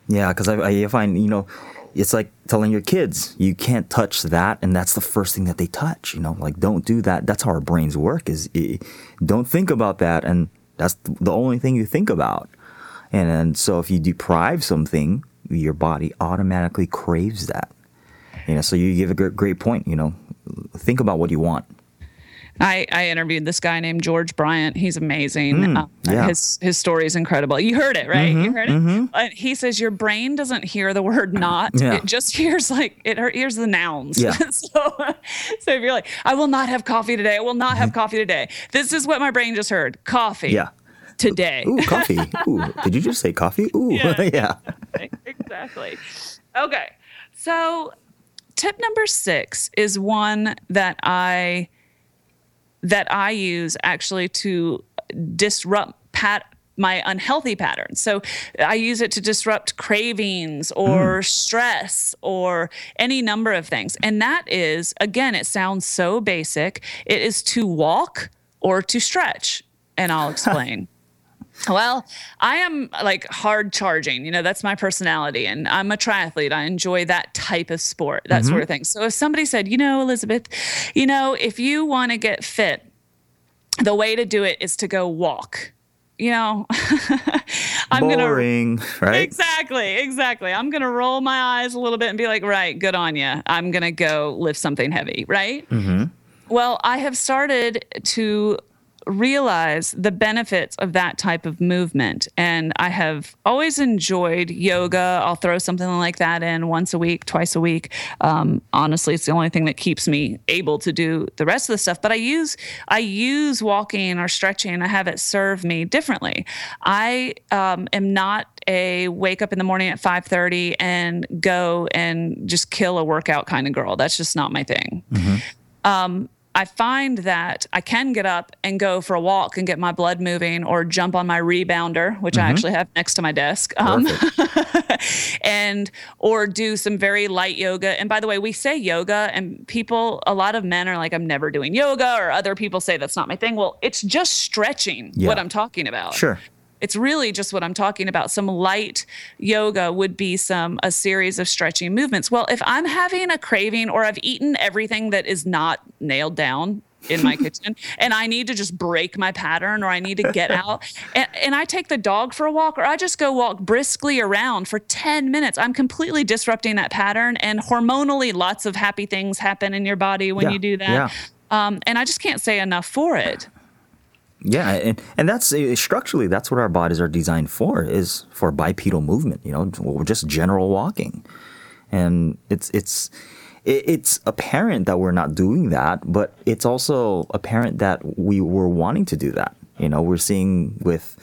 Yeah, because I, I find, you know, it's like telling your kids, you can't touch that. And that's the first thing that they touch, you know, like don't do that. That's how our brains work is don't think about that. And that's the only thing you think about. And, and so if you deprive something, your body automatically craves that. You know, so you give a great, great point, you know, think about what you want. I, I interviewed this guy named George Bryant. He's amazing. Uh, yeah. His his story is incredible. You heard it, right? you heard it. Uh, he says your brain doesn't hear the word "not." Yeah. It just hears like it hears the nouns. Yeah. so, so if you're like, "I will not have coffee today. I will not have coffee today," this is what my brain just heard: coffee. Yeah. Today. Ooh, coffee. Ooh, did you just say coffee? Ooh, Yeah. yeah. exactly. Okay. So, tip number 6 is one that I that I use actually to disrupt pat my unhealthy patterns. So I use it to disrupt cravings or mm. stress or any number of things. And that is again it sounds so basic. It is to walk or to stretch, and I'll explain. Well, I am like hard charging. You know, that's my personality. And I'm a triathlete. I enjoy that type of sport, that mm-hmm. sort of thing. So if somebody said, you know, Elizabeth, you know, if you want to get fit, the way to do it is to go walk. You know, I'm Boring, gonna right? Exactly, exactly. I'm gonna roll my eyes a little bit and be like, right, good on you. I'm gonna go lift something heavy, right? Mm-hmm. Well, I have started to realize the benefits of that type of movement. And I have always enjoyed yoga. I'll throw something like that in once a week, twice a week. Um, honestly, it's the only thing that keeps me able to do the rest of the stuff. But I use I use walking or stretching. I have it serve me differently. I um, am not a wake up in the morning at 5:30 and go and just kill a workout kind of girl. That's just not my thing. Mm-hmm. Um, I find that I can get up and go for a walk and get my blood moving or jump on my rebounder, which mm-hmm. I actually have next to my desk. Um, and or do some very light yoga. And by the way, we say yoga and people, a lot of men are like, I'm never doing yoga, or other people say that's not my thing. Well, it's just stretching yeah. what I'm talking about. Sure it's really just what I'm talking about. Some light yoga would be some a series of stretching movements. Well, if I'm having a craving or I've eaten everything that is not nailed down in my kitchen and I need to just break my pattern or I need to get out and, and, I take the dog for a walk or I just go walk briskly around for 10 minutes. I'm completely disrupting that pattern and hormonally lots of happy things happen in your body when yeah, you do that. Yeah. Um, and I just can't say enough for it. Yeah, and, and that's uh, structurally that's what our bodies are designed for is for bipedal movement. You know, just general walking, and it's it's it's apparent that we're not doing that, but it's also apparent that we were wanting to do that. You know, we're seeing with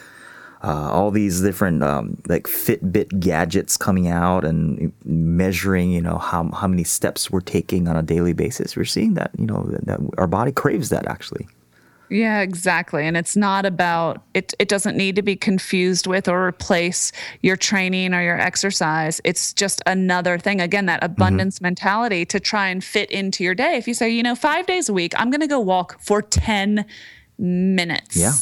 uh, all these different um, like Fitbit gadgets coming out and measuring, you know, how how many steps we're taking on a daily basis. We're seeing that, you know, that our body craves that actually. Yeah, exactly. And it's not about it it doesn't need to be confused with or replace your training or your exercise. It's just another thing. Again, that mm-hmm. abundance mm-hmm. mentality to try and fit into your day. If you say, you know, 5 days a week, I'm going to go walk for 10 minutes. Yeah.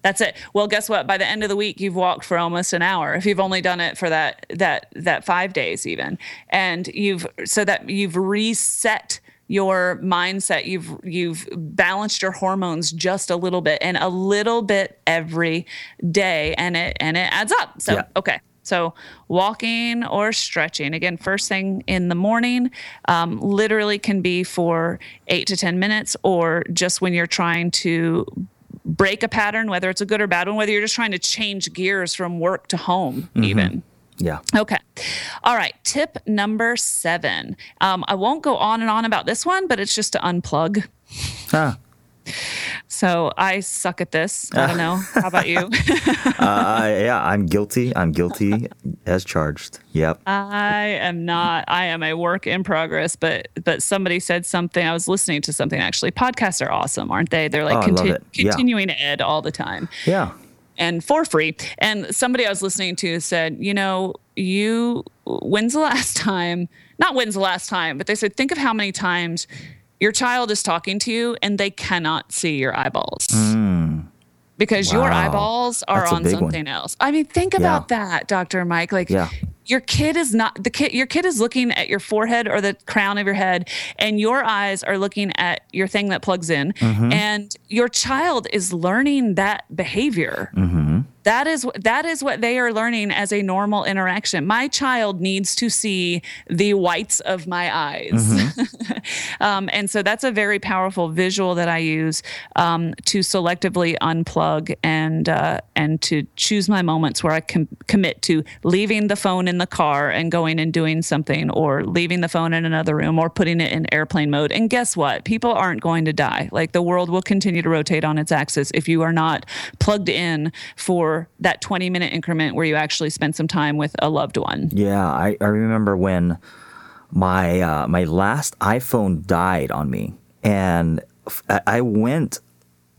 That's it. Well, guess what? By the end of the week, you've walked for almost an hour. If you've only done it for that that that 5 days even. And you've so that you've reset your mindset you've you've balanced your hormones just a little bit and a little bit every day and it and it adds up so yeah. okay so walking or stretching again first thing in the morning um, literally can be for eight to ten minutes or just when you're trying to break a pattern whether it's a good or bad one whether you're just trying to change gears from work to home mm-hmm. even yeah. Okay. All right. Tip number seven. Um, I won't go on and on about this one, but it's just to unplug. Ah. So I suck at this. I don't know. How about you? uh, yeah, I'm guilty. I'm guilty as charged. Yep. I am not. I am a work in progress. But but somebody said something. I was listening to something actually. Podcasts are awesome, aren't they? They're like oh, conti- yeah. continuing to ed all the time. Yeah and for free. And somebody I was listening to said, you know, you, when's the last time, not when's the last time, but they said, think of how many times your child is talking to you and they cannot see your eyeballs. Mm. Because wow. your eyeballs are That's on something one. else. I mean, think about yeah. that, Dr. Mike. Like, yeah your kid is not the kid your kid is looking at your forehead or the crown of your head and your eyes are looking at your thing that plugs in mm-hmm. and your child is learning that behavior mm-hmm. That is that is what they are learning as a normal interaction. My child needs to see the whites of my eyes, mm-hmm. um, and so that's a very powerful visual that I use um, to selectively unplug and uh, and to choose my moments where I com- commit to leaving the phone in the car and going and doing something, or leaving the phone in another room, or putting it in airplane mode. And guess what? People aren't going to die. Like the world will continue to rotate on its axis if you are not plugged in for that 20 minute increment where you actually spend some time with a loved one. Yeah, I, I remember when my uh, my last iPhone died on me, and I went.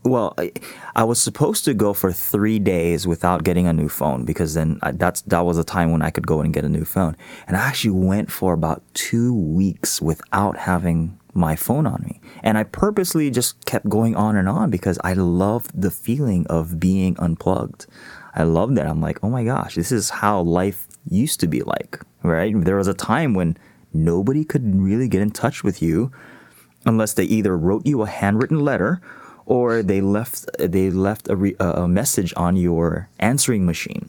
Well, I, I was supposed to go for three days without getting a new phone because then I, that's that was a time when I could go and get a new phone, and I actually went for about two weeks without having my phone on me. And I purposely just kept going on and on because I loved the feeling of being unplugged. I love that. I'm like, oh my gosh, this is how life used to be like, right? There was a time when nobody could really get in touch with you unless they either wrote you a handwritten letter or they left they left a, re, a message on your answering machine.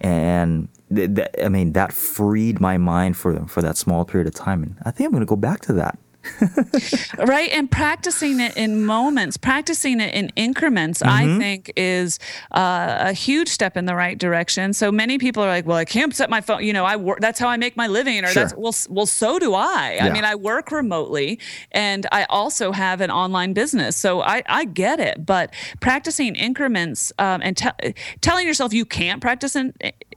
And th- th- I mean that freed my mind for for that small period of time, and I think I'm going to go back to that. right and practicing it in moments practicing it in increments mm-hmm. i think is uh, a huge step in the right direction so many people are like well i can't set my phone you know i work that's how i make my living or sure. that's well well so do i yeah. i mean i work remotely and i also have an online business so i i get it but practicing increments um, and te- telling yourself you can't practice in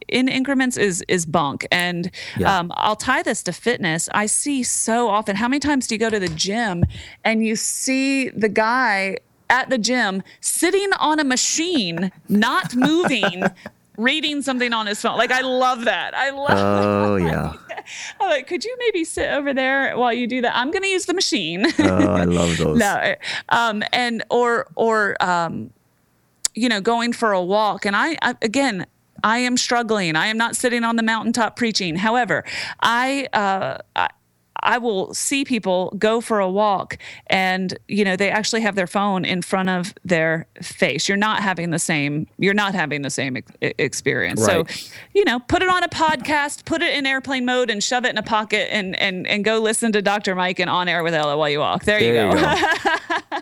in increments is is bunk and yeah. um, i'll tie this to fitness i see so often how many times do you go to the gym and you see the guy at the gym sitting on a machine, not moving, reading something on his phone. Like I love that. I love. Oh that. yeah. I'm like, could you maybe sit over there while you do that? I'm going to use the machine. oh, I love those. no, um, and or or um, you know, going for a walk. And I, I again, I am struggling. I am not sitting on the mountaintop preaching. However, I, uh, I I will see people go for a walk and you know they actually have their phone in front of their face. You're not having the same you're not having the same ex- experience. Right. So, you know, put it on a podcast, put it in airplane mode and shove it in a pocket and and and go listen to Dr. Mike and on air with Ella while you walk. There, there you go. You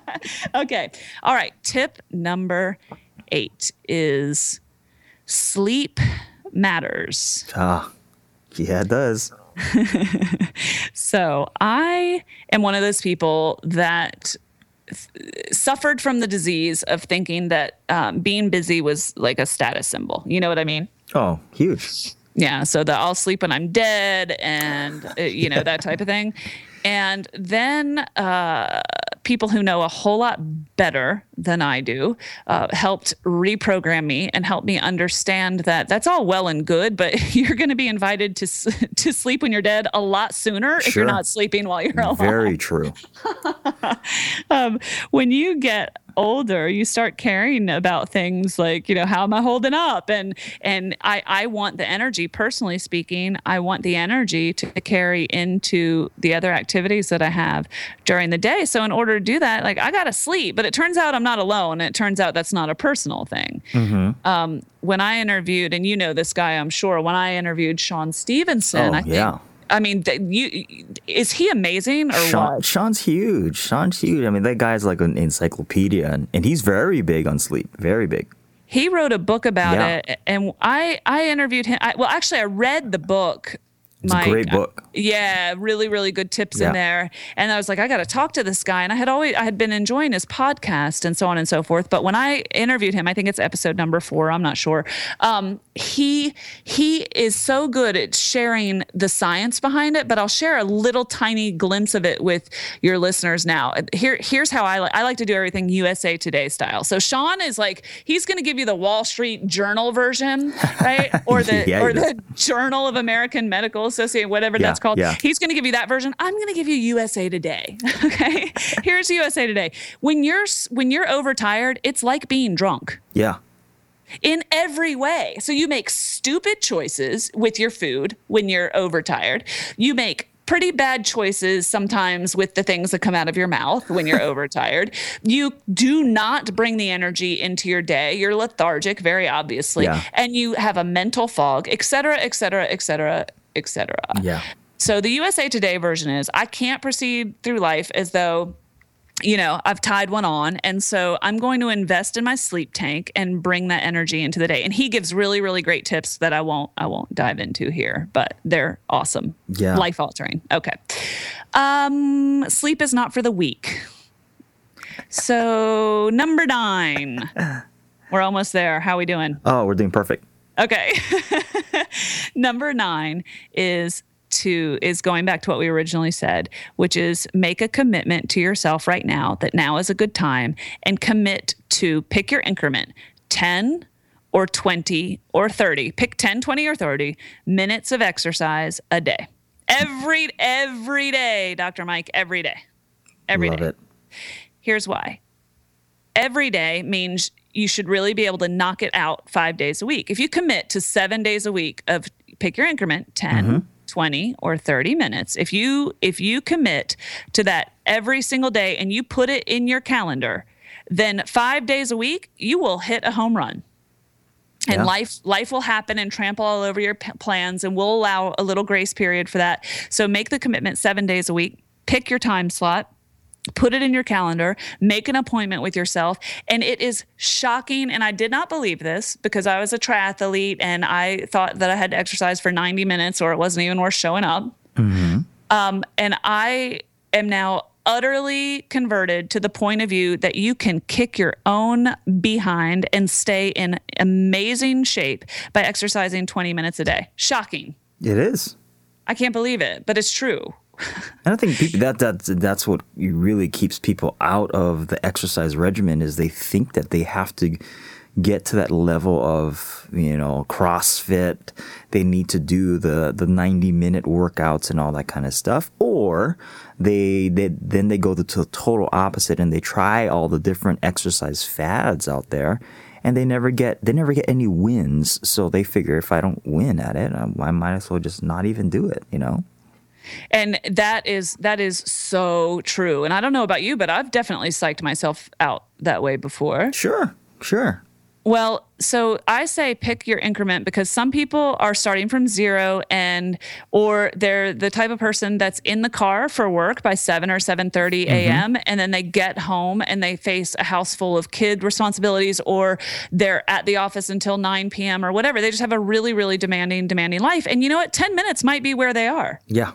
go. okay. All right, tip number 8 is sleep matters. Ah. Yeah, it does. so I am one of those people that suffered from the disease of thinking that um, being busy was like a status symbol. You know what I mean? Oh, huge. Yeah. So that I'll sleep when I'm dead and, uh, you know, that type of thing. And then uh, people who know a whole lot better than I do uh, helped reprogram me and helped me understand that that's all well and good, but you're going to be invited to to sleep when you're dead a lot sooner sure. if you're not sleeping while you're alive. Very true. um, when you get older, you start caring about things like, you know, how am I holding up? And and I, I want the energy, personally speaking, I want the energy to carry into the other activities that I have during the day. So in order to do that, like I gotta sleep. But it turns out I'm not alone. It turns out that's not a personal thing. Mm-hmm. Um, when I interviewed, and you know this guy, I'm sure, when I interviewed Shawn Stevenson, oh, I think yeah I mean, you is he amazing or Shawn, what? Shawn's huge. Shawn's huge. I mean, that guy's like an encyclopedia, and, and he's very big on sleep. Very big. He wrote a book about yeah. it, and I I interviewed him. I, well, actually, I read the book it's a great book. Yeah, really, really good tips yeah. in there. And I was like, I got to talk to this guy. And I had always, I had been enjoying his podcast and so on and so forth. But when I interviewed him, I think it's episode number four. I'm not sure. Um, he he is so good at sharing the science behind it. But I'll share a little tiny glimpse of it with your listeners now. Here, here's how I like. I like to do everything USA Today style. So Shawn is like, he's going to give you the Wall Street Journal version, right, or the yeah, or the Journal of American Medical Association, whatever yeah, that's called. Yeah. He's going to give you that version. I'm going to give you USA Today. okay, here's USA Today. When you're when you're overtired, it's like being drunk. Yeah. In every way. So you make stupid choices with your food when you're overtired. You make pretty bad choices sometimes with the things that come out of your mouth when you're overtired. You do not bring the energy into your day. You're lethargic, very obviously, yeah. and you have a mental fog, et cetera, et cetera, et cetera, etc. Yeah. So the USA Today version is I can't proceed through life as though you know, I've tied one on. And so I'm going to invest in my sleep tank and bring that energy into the day. And he gives really, really great tips that I won't I won't dive into here, but they're awesome. Yeah. Life altering. Okay. Um, sleep is not for the weak. So number nine. We're almost there. How are we doing? Oh, we're doing perfect. Okay. Number nine is to is going back to what we originally said, which is make a commitment to yourself right now that now is a good time and commit to pick your increment 10 or 20 or 30. Pick 10, 20 or 30 minutes of exercise a day. Every every day, Dr. Mike, every day. Every Love day. It. Here's why. Every day means you should really be able to knock it out five days a week. If you commit to seven days a week of pick your increment 10, mm-hmm. 20 or 30 minutes if you if you commit to that every single day and you put it in your calendar then 5 days a week you will hit a home run. And Yeah. life life will happen and trample all over your p- plans and we'll allow a little grace period for that. So make the commitment 7 days a week. Pick your time slot put it in your calendar, make an appointment with yourself. And it is shocking. And I did not believe this because I was a triathlete and I thought that I had to exercise for 90 minutes or it wasn't even worth showing up. Um, and I am now utterly converted to the point of view that you can kick your own behind and stay in amazing shape by exercising 20 minutes a day. Shocking. It is. I can't believe it, but it's true. I think people, that that's that's what really keeps people out of the exercise regimen is they think that they have to get to that level of you know CrossFit. They need to do the the ninety minute workouts and all that kind of stuff, or they they then they go to the total opposite and they try all the different exercise fads out there. And they never get they never get any wins, so they figure if I don't win at it, I, I might as well just not even do it, you know. And that is that is so true. And i don't know about you but i've definitely psyched myself out that way before. Sure, sure. well so i say pick your increment because some people are starting from zero and or they're the type of person that's in the car for work by 7 or 7.30 a.m mm-hmm. and then they get home and they face a house full of kid responsibilities or they're at the office until 9 p.m or whatever. They just have a really really demanding demanding life. And you know what? 10 minutes might be where they are. Yeah.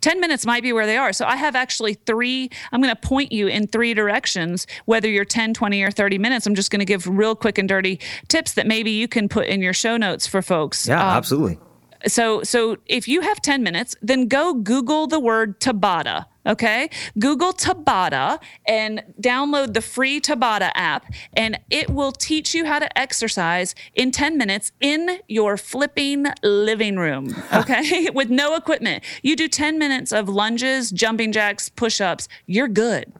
10 minutes might be where they are. So I have actually three, I'm going to point you in three directions, whether you're 10, 20, or 30 minutes. I'm just going to give real quick and dirty tips that maybe you can put in your show notes for folks. Yeah, Uh, absolutely. so so if you have 10 minutes then go google the word tabata okay? Google tabata and download the free tabata app and it will teach you how to exercise in 10 minutes in your flipping living room okay? With no equipment. You do 10 minutes of lunges jumping jacks push-ups you're good.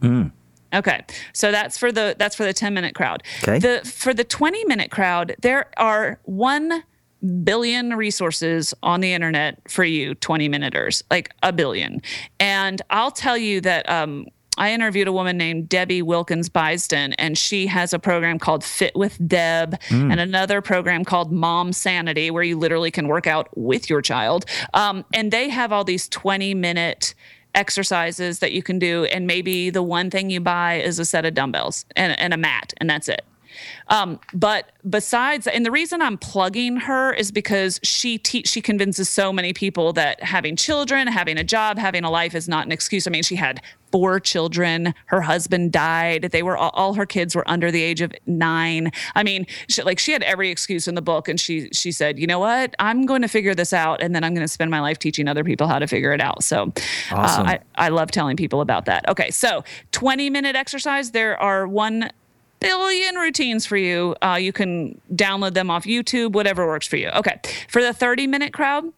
Hmm. Okay, so that's for the that's for the ten minute crowd. Okay. The for the twenty minute crowd, there are one billion resources on the internet for you twenty minuters, like a billion. And I'll tell you that um, I interviewed a woman named Debbie Wilkins Bisden, and she has a program called Fit with Deb and another program called Mom Sanity, where you literally can work out with your child. Um, and they have all these 20 minute exercises that you can do. And maybe the one thing you buy is a set of dumbbells and, and a mat, and that's it. Um, but besides, and the reason I'm plugging her is because she te- she convinces so many people that having children, having a job, having a life is not an excuse. I mean, she had four children. Her husband died. They were all, all her kids were under the age of nine. I mean, she, like she had every excuse in the book, and she she said, you know what, I'm going to figure this out, and then I'm going to spend my life teaching other people how to figure it out. So, Awesome. uh, I I love telling people about that. Okay, so 20 minute exercise. There are one billion routines for you. Uh, you can download them off YouTube, whatever works for you. Okay. For the 30 minute crowd,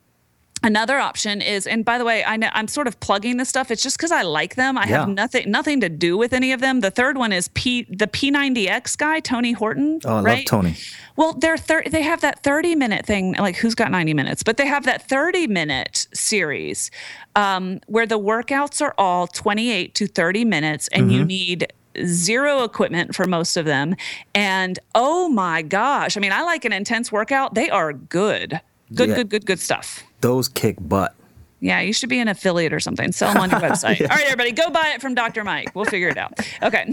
Another option is, and by the way, I know I'm sort of plugging this stuff. It's just because I like them. I Yeah. have nothing nothing to do with any of them. The third one is P the P90X guy, Tony Horton. Oh, I love right? Tony. Well, they're thir- they have that 30 minute thing, like who's got 90 minutes, but they have that 30 minute series um, where the workouts are all 28 to 30 minutes and you need zero equipment for most of them. And oh my gosh, I mean, I like an intense workout. They are good. Good, Yeah. good, good, good stuff. Those kick butt. Yeah, you should be an affiliate or something. Sell them on your website. All right, everybody, go buy it from Dr. Mike. We'll figure it out. Okay.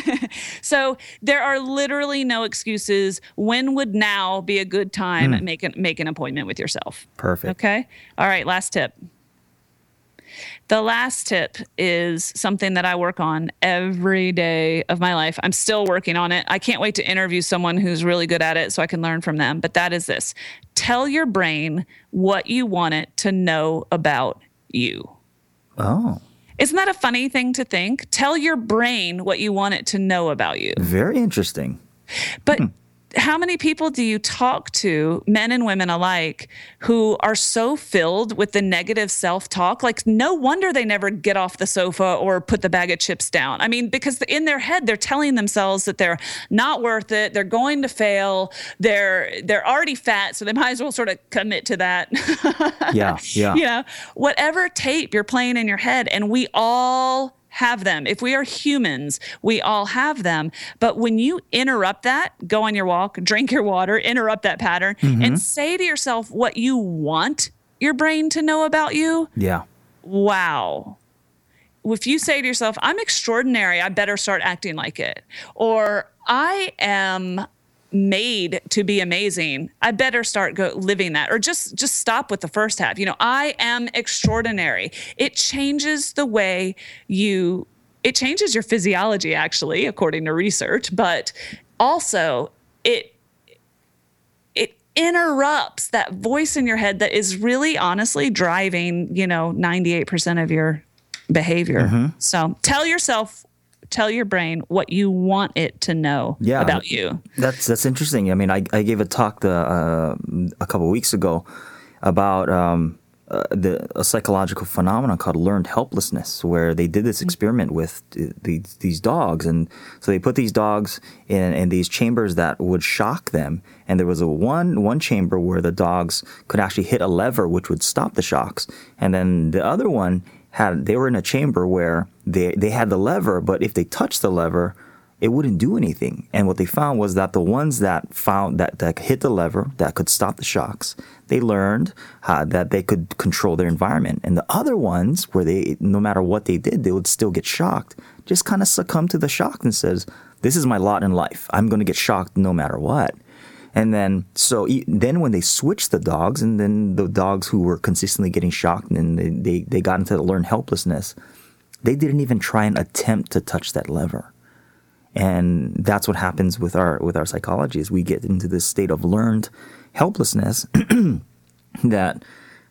so there are literally no excuses. When would now be a good time? Hmm. Make an make an appointment with yourself. Perfect. Okay. All right. Last tip. The last tip is something that I work on every day of my life. I'm still working on it. I can't wait to interview someone who's really good at it so I can learn from them. But that is this tell your brain what you want it to know about you. Oh, Isn't that a funny thing to think? Tell your brain what you want it to know about you. very interesting. But hmm. How many people do you talk to, men and women alike, who are so filled with the negative self talk? Like, no wonder they never get off the sofa or put the bag of chips down. I mean, because in their head, they're telling themselves that they're not worth it, they're going to fail, they're they're already fat, so they might as well sort of commit to that. yeah, yeah. You know, whatever tape you're playing in your head, and we all have them. If we are humans, we all have them. But when you interrupt that, go on your walk, drink your water, interrupt that pattern, mm-hmm. and say to yourself what you want your brain to know about you. Yeah. Wow. If you say to yourself, I'm extraordinary, I better start acting like it. Or I am made to be amazing i better start go living that or just just stop with the first half. You know i am extraordinary. It changes the way you it changes your physiology actually according to research but also it it interrupts that voice in your head that is really honestly driving you know 98% of your behavior. Mm-hmm. so tell yourself tell your brain what you want it to know yeah, about you. That's that's interesting. I mean, I, I gave a talk the, uh, a couple weeks ago about um, uh, the a psychological phenomenon called learned helplessness, where they did this mm-hmm. experiment with these these dogs, and so they put these dogs in in these chambers that would shock them, and there was a one one chamber where the dogs could actually hit a lever which would stop the shocks, and then the other one had they were in a chamber where they they had the lever, but if they touched the lever, it wouldn't do anything. And what they found was that the ones that found that that hit the lever that could stop the shocks, they learned uh, that they could control their environment. And the other ones where they no matter what they did, they would still get shocked, just kind of succumb to the shock and says, "This is my lot in life. I'm going to get shocked no matter what." And then, so then when they switched the dogs, and then the dogs who were consistently getting shocked and they, they, they got into the learned helplessness, they didn't even try and attempt to touch that lever. And that's what happens with our with our psychology is we get into this state of learned helplessness that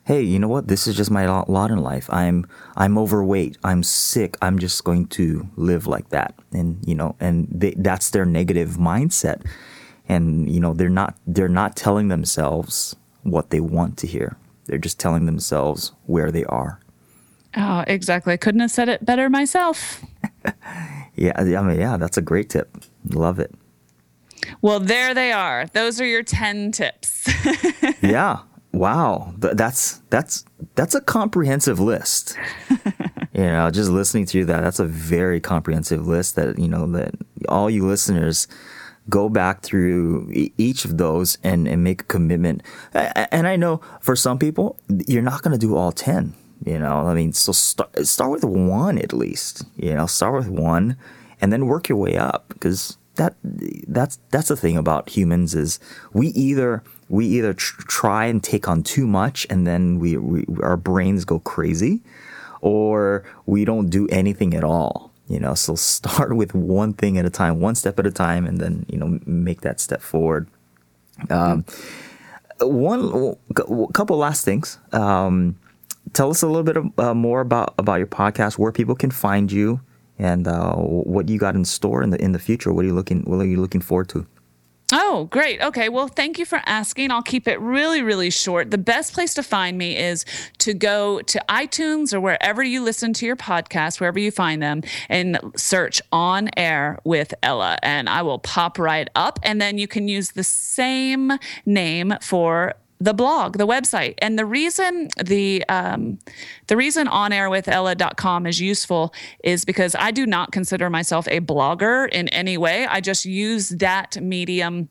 hey, you know what? This is just my lot in life. I'm I'm overweight. I'm sick. I'm just going to live like that. And you know, and they, that's their negative mindset and you know they're not they're not telling themselves what they want to hear they're just telling themselves where they are oh exactly. I couldn't have said it better myself. Yeah i mean yeah that's a great tip. Love it. Well there they are. Those are your 10 tips. Yeah. Wow. That's that's that's a comprehensive list. You know just listening through that that's a very comprehensive list that you know that all you listeners go back through each of those and, and make a commitment. And I know for some people, you're not going to do all 10. You know, I mean, so start, start with one at least. You know, start with one and then work your way up because that that's that's the thing about humans is we either we either tr- try and take on too much and then we, we our brains go crazy or we don't do anything at all you know so start with one thing at a time one step at a time and then you know make that step forward um, one a couple last things um, tell us a little bit uh, more about about your podcast where people can find you and uh, what you got in store in the in the future what are you looking what are you looking forward to Oh, great. Okay. Well, thank you for asking. I'll keep it really, really short. The best place to find me is to go to iTunes or wherever you listen to your podcast, wherever you find them, and search On Air with Ella. And I will pop right up. And then you can use the same name for the blog, the website. And the reason the um, the reason onairwithella.com is useful is because I do not consider myself a blogger in any way. I just use that medium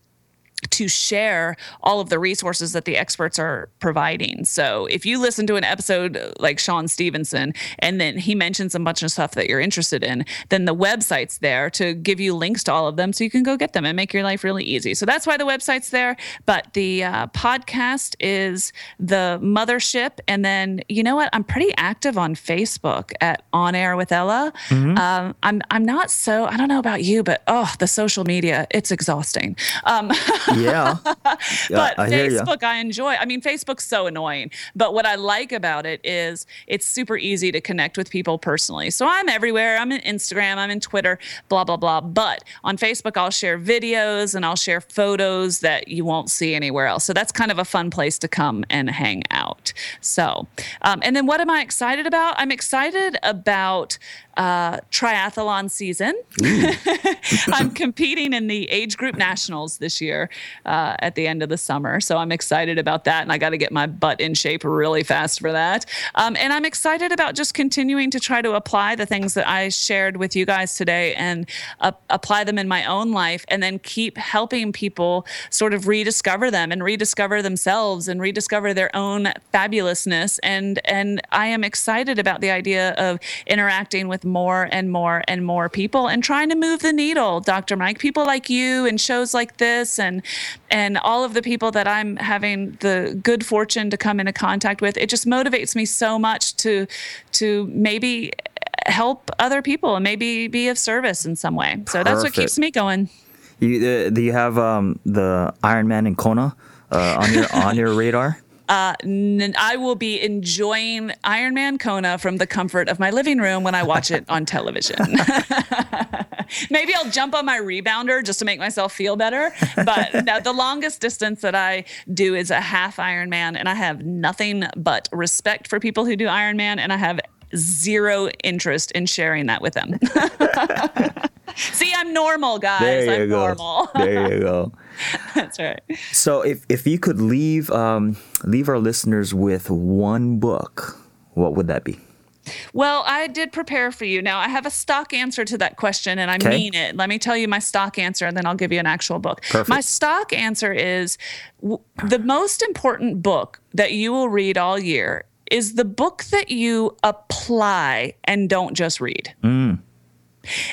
to share all of the resources that the experts are providing. So if you listen to an episode like Shawn Stevenson and then he mentions a bunch of stuff that you're interested in, then the website's there to give you links to all of them so you can go get them and make your life really easy. So that's why the website's there. But the uh, podcast is the mothership. And then, you know what? I'm pretty active on Facebook at On Air with Ella. Mm-hmm. Um, I'm, I'm not so, I don't know about you, but oh, the social media, it's exhausting. Um, yeah, but I. Facebook, I enjoy. I mean, Facebook's so annoying. But what I like about it is it's super easy to connect with people personally. So I'm everywhere. I'm in Instagram, I'm in Twitter, blah, blah, blah. But on Facebook, I'll share videos and I'll share photos that you won't see anywhere else. So that's kind of a fun place to come and hang out. So, um, and then what am I excited about? I'm excited about uh, triathlon season. I'm competing in the age group nationals this year uh, at the end of the summer. So I'm excited about that. And I got to get my butt in shape really fast for that. Um, and I'm excited about just continuing to try to apply the things that I shared with you guys today and uh, apply them in my own life and then keep helping people sort of rediscover them and rediscover themselves and rediscover their own fabulousness. And, and I am excited about the idea of interacting with more and more and more people and trying to move the needle, Dr. Mike. People like you and shows like this and and all of the people that I'm having the good fortune to come into contact with. It just motivates me so much to to maybe help other people and maybe be of service in some way. So that's what keeps me going. You, uh, do you have um, the Ironman and Kona uh, on your on your radar? Uh, n- I will be enjoying Ironman Kona from the comfort of my living room when I watch it on television. Maybe I'll jump on my rebounder just to make myself feel better. But no, the longest distance that I do is a half Ironman, and I have nothing but respect for people who do Ironman, and I have zero interest in sharing that with them. See, I'm normal, guys. There you I'm go. normal. There you go. That's right. So if if you could leave um, leave our listeners with one book, what would that be? Well, I did prepare for you. Now, I have a stock answer to that question, and I Okay. mean it. Let me tell you my stock answer, and then I'll give you an actual book. Perfect. My stock answer is w- the most important book that you will read all year is the book that you apply and don't just read.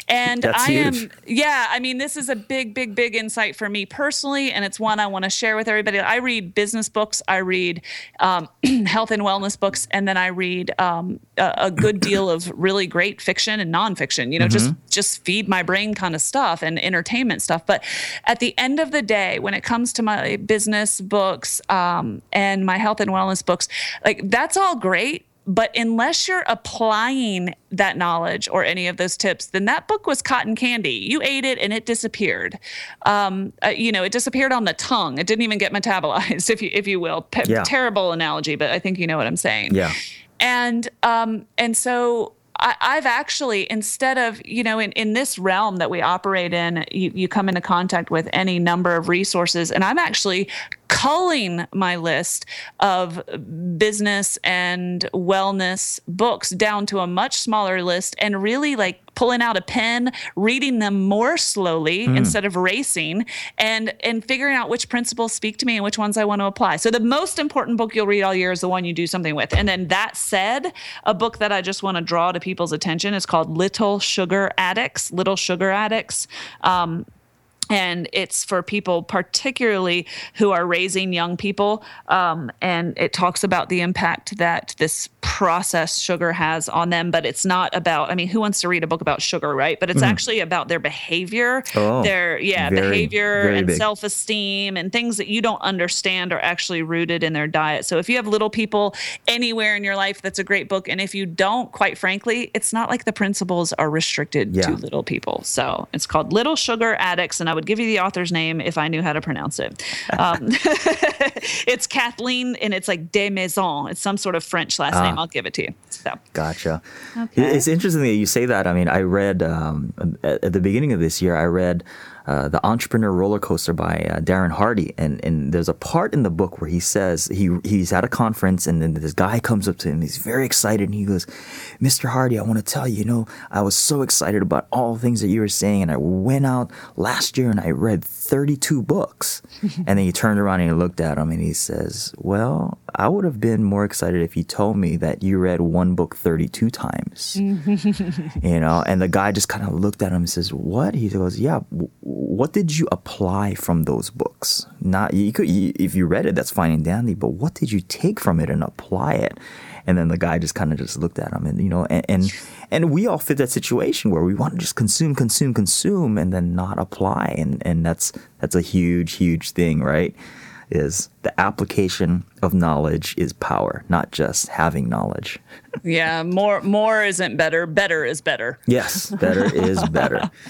And That's I am, yeah, I mean, this is a big, big, big insight for me personally, and it's one I want to share with everybody. I read business books, I read um, health and wellness books, and then I read um, a, a good deal of really great fiction and nonfiction. You know, just just feed my brain kind of stuff and entertainment stuff. But at the end of the day, when it comes to my business books um, and my health and wellness books, like that's all great but unless you're applying that knowledge or any of those tips, then that book was cotton candy. You ate it and it disappeared. Um, uh, you know, it disappeared on the tongue. It didn't even get metabolized, if you if you will. Pe- Yeah. Terrible analogy, but I think you know what I'm saying. Yeah. And um, and so I, I've actually instead of you know in, in this realm that we operate in, you, you come into contact with any number of resources, and I'm actually culling my list of business and wellness books down to a much smaller list and really like pulling out a pen reading them more slowly instead of racing and and figuring out which principles speak to me and which ones I want to apply. So the most important book you'll read all year is the one you do something with. And then that said, a book that I just want to draw to people's attention is called Little Sugar Addicts, Little Sugar Addicts. Um, and it's for people particularly who are raising young people um, and it talks about the impact that this processed sugar has on them but it's not about i mean who wants to read a book about sugar right? But it's actually about their behavior Oh, their yeah very, behavior very and self-esteem and things that you don't understand are actually rooted in their diet. So if you have little people anywhere in your life that's a great book. And if you don't quite frankly it's not like the principles are restricted Yeah. to little people. So it's called little sugar addicts and i would give you the author's name if i knew how to pronounce it. Um, it's kathleen and it's like de maison it's some sort of french last name. I'll give it to you so Gotcha. Okay. It's interesting that you say that. I mean, I read um, at, at the beginning of this year, I read uh, The Entrepreneur Roller Coaster by uh, Darren Hardy. And, and there's a part in the book where he says he he's at a conference and then this guy comes up to him. He's very excited and he goes, Mr. Hardy, I want to tell you, you know, I was so excited about all the things that you were saying. And I went out last year and I read 32 books. and then he turned around and he looked at him and he says, Well, I would have been more excited if you told me that you read one book 32 times. you know, and the guy just kind of looked at him and says, What? He goes, Yeah, w- what did you apply from those books? Not, you could, you, if you read it, that's fine and dandy, but what did you take from it and apply it? And then the guy just kind of just looked at him, and you know, and, and and we all fit that situation where we want to just consume, consume, consume, and then not apply, and and that's that's a huge, huge thing, right? Is the application of knowledge is power, not just having knowledge. yeah, more more isn't better. Better is better. Yes, better is better.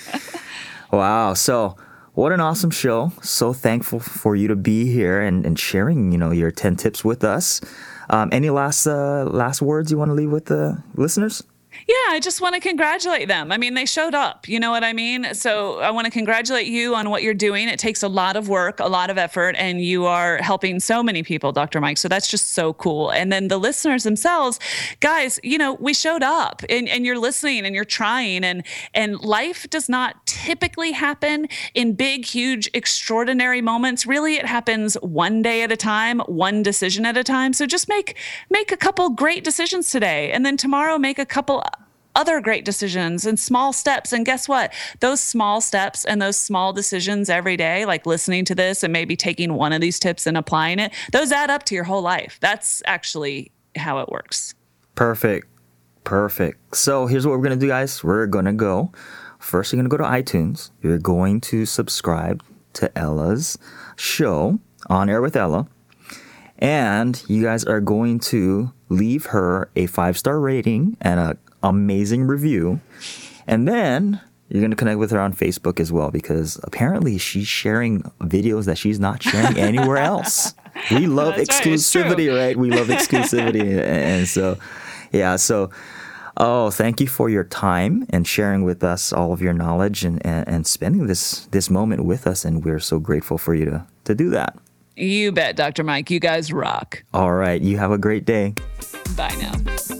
Wow. So what an awesome show. So thankful for you to be here and, and sharing, you know, your 10 tips with us. Um, any last uh, last words you want to leave with the listeners? Yeah, I just want to congratulate them. I mean, they showed up. You know what I mean? So I want to congratulate you on what you're doing. It takes a lot of work, a lot of effort, and you are helping so many people, Dr. Mike. So that's just so cool. And then the listeners themselves, guys, you know, we showed up and, and you're listening and you're trying and and life does not typically happen in big, huge, extraordinary moments. Really, it happens one day at a time, one decision at a time. So just make make a couple great decisions today. And then tomorrow make a couple other great decisions and small steps. And guess what? Those small steps and those small decisions every day, like listening to this and maybe taking one of these tips and applying it, those add up to your whole life. That's actually how it works. Perfect. Perfect. So here's what we're going to do, guys. We're going to go. First, you're going to go to iTunes. You're going to subscribe to Ella's show, On Air with Ella. And you guys are going to leave her a five star rating and a amazing review. And then you're going to connect with her on Facebook as well because apparently she's sharing videos that she's not sharing anywhere else. We love exclusivity, right, right? We love exclusivity. and so, yeah, so. Oh, thank you for your time and sharing with us all of your knowledge and, and, and spending this this moment with us. And we're so grateful for you to, to do that. You bet, Dr. Mike. You guys rock. All right. You have a great day. Bye now.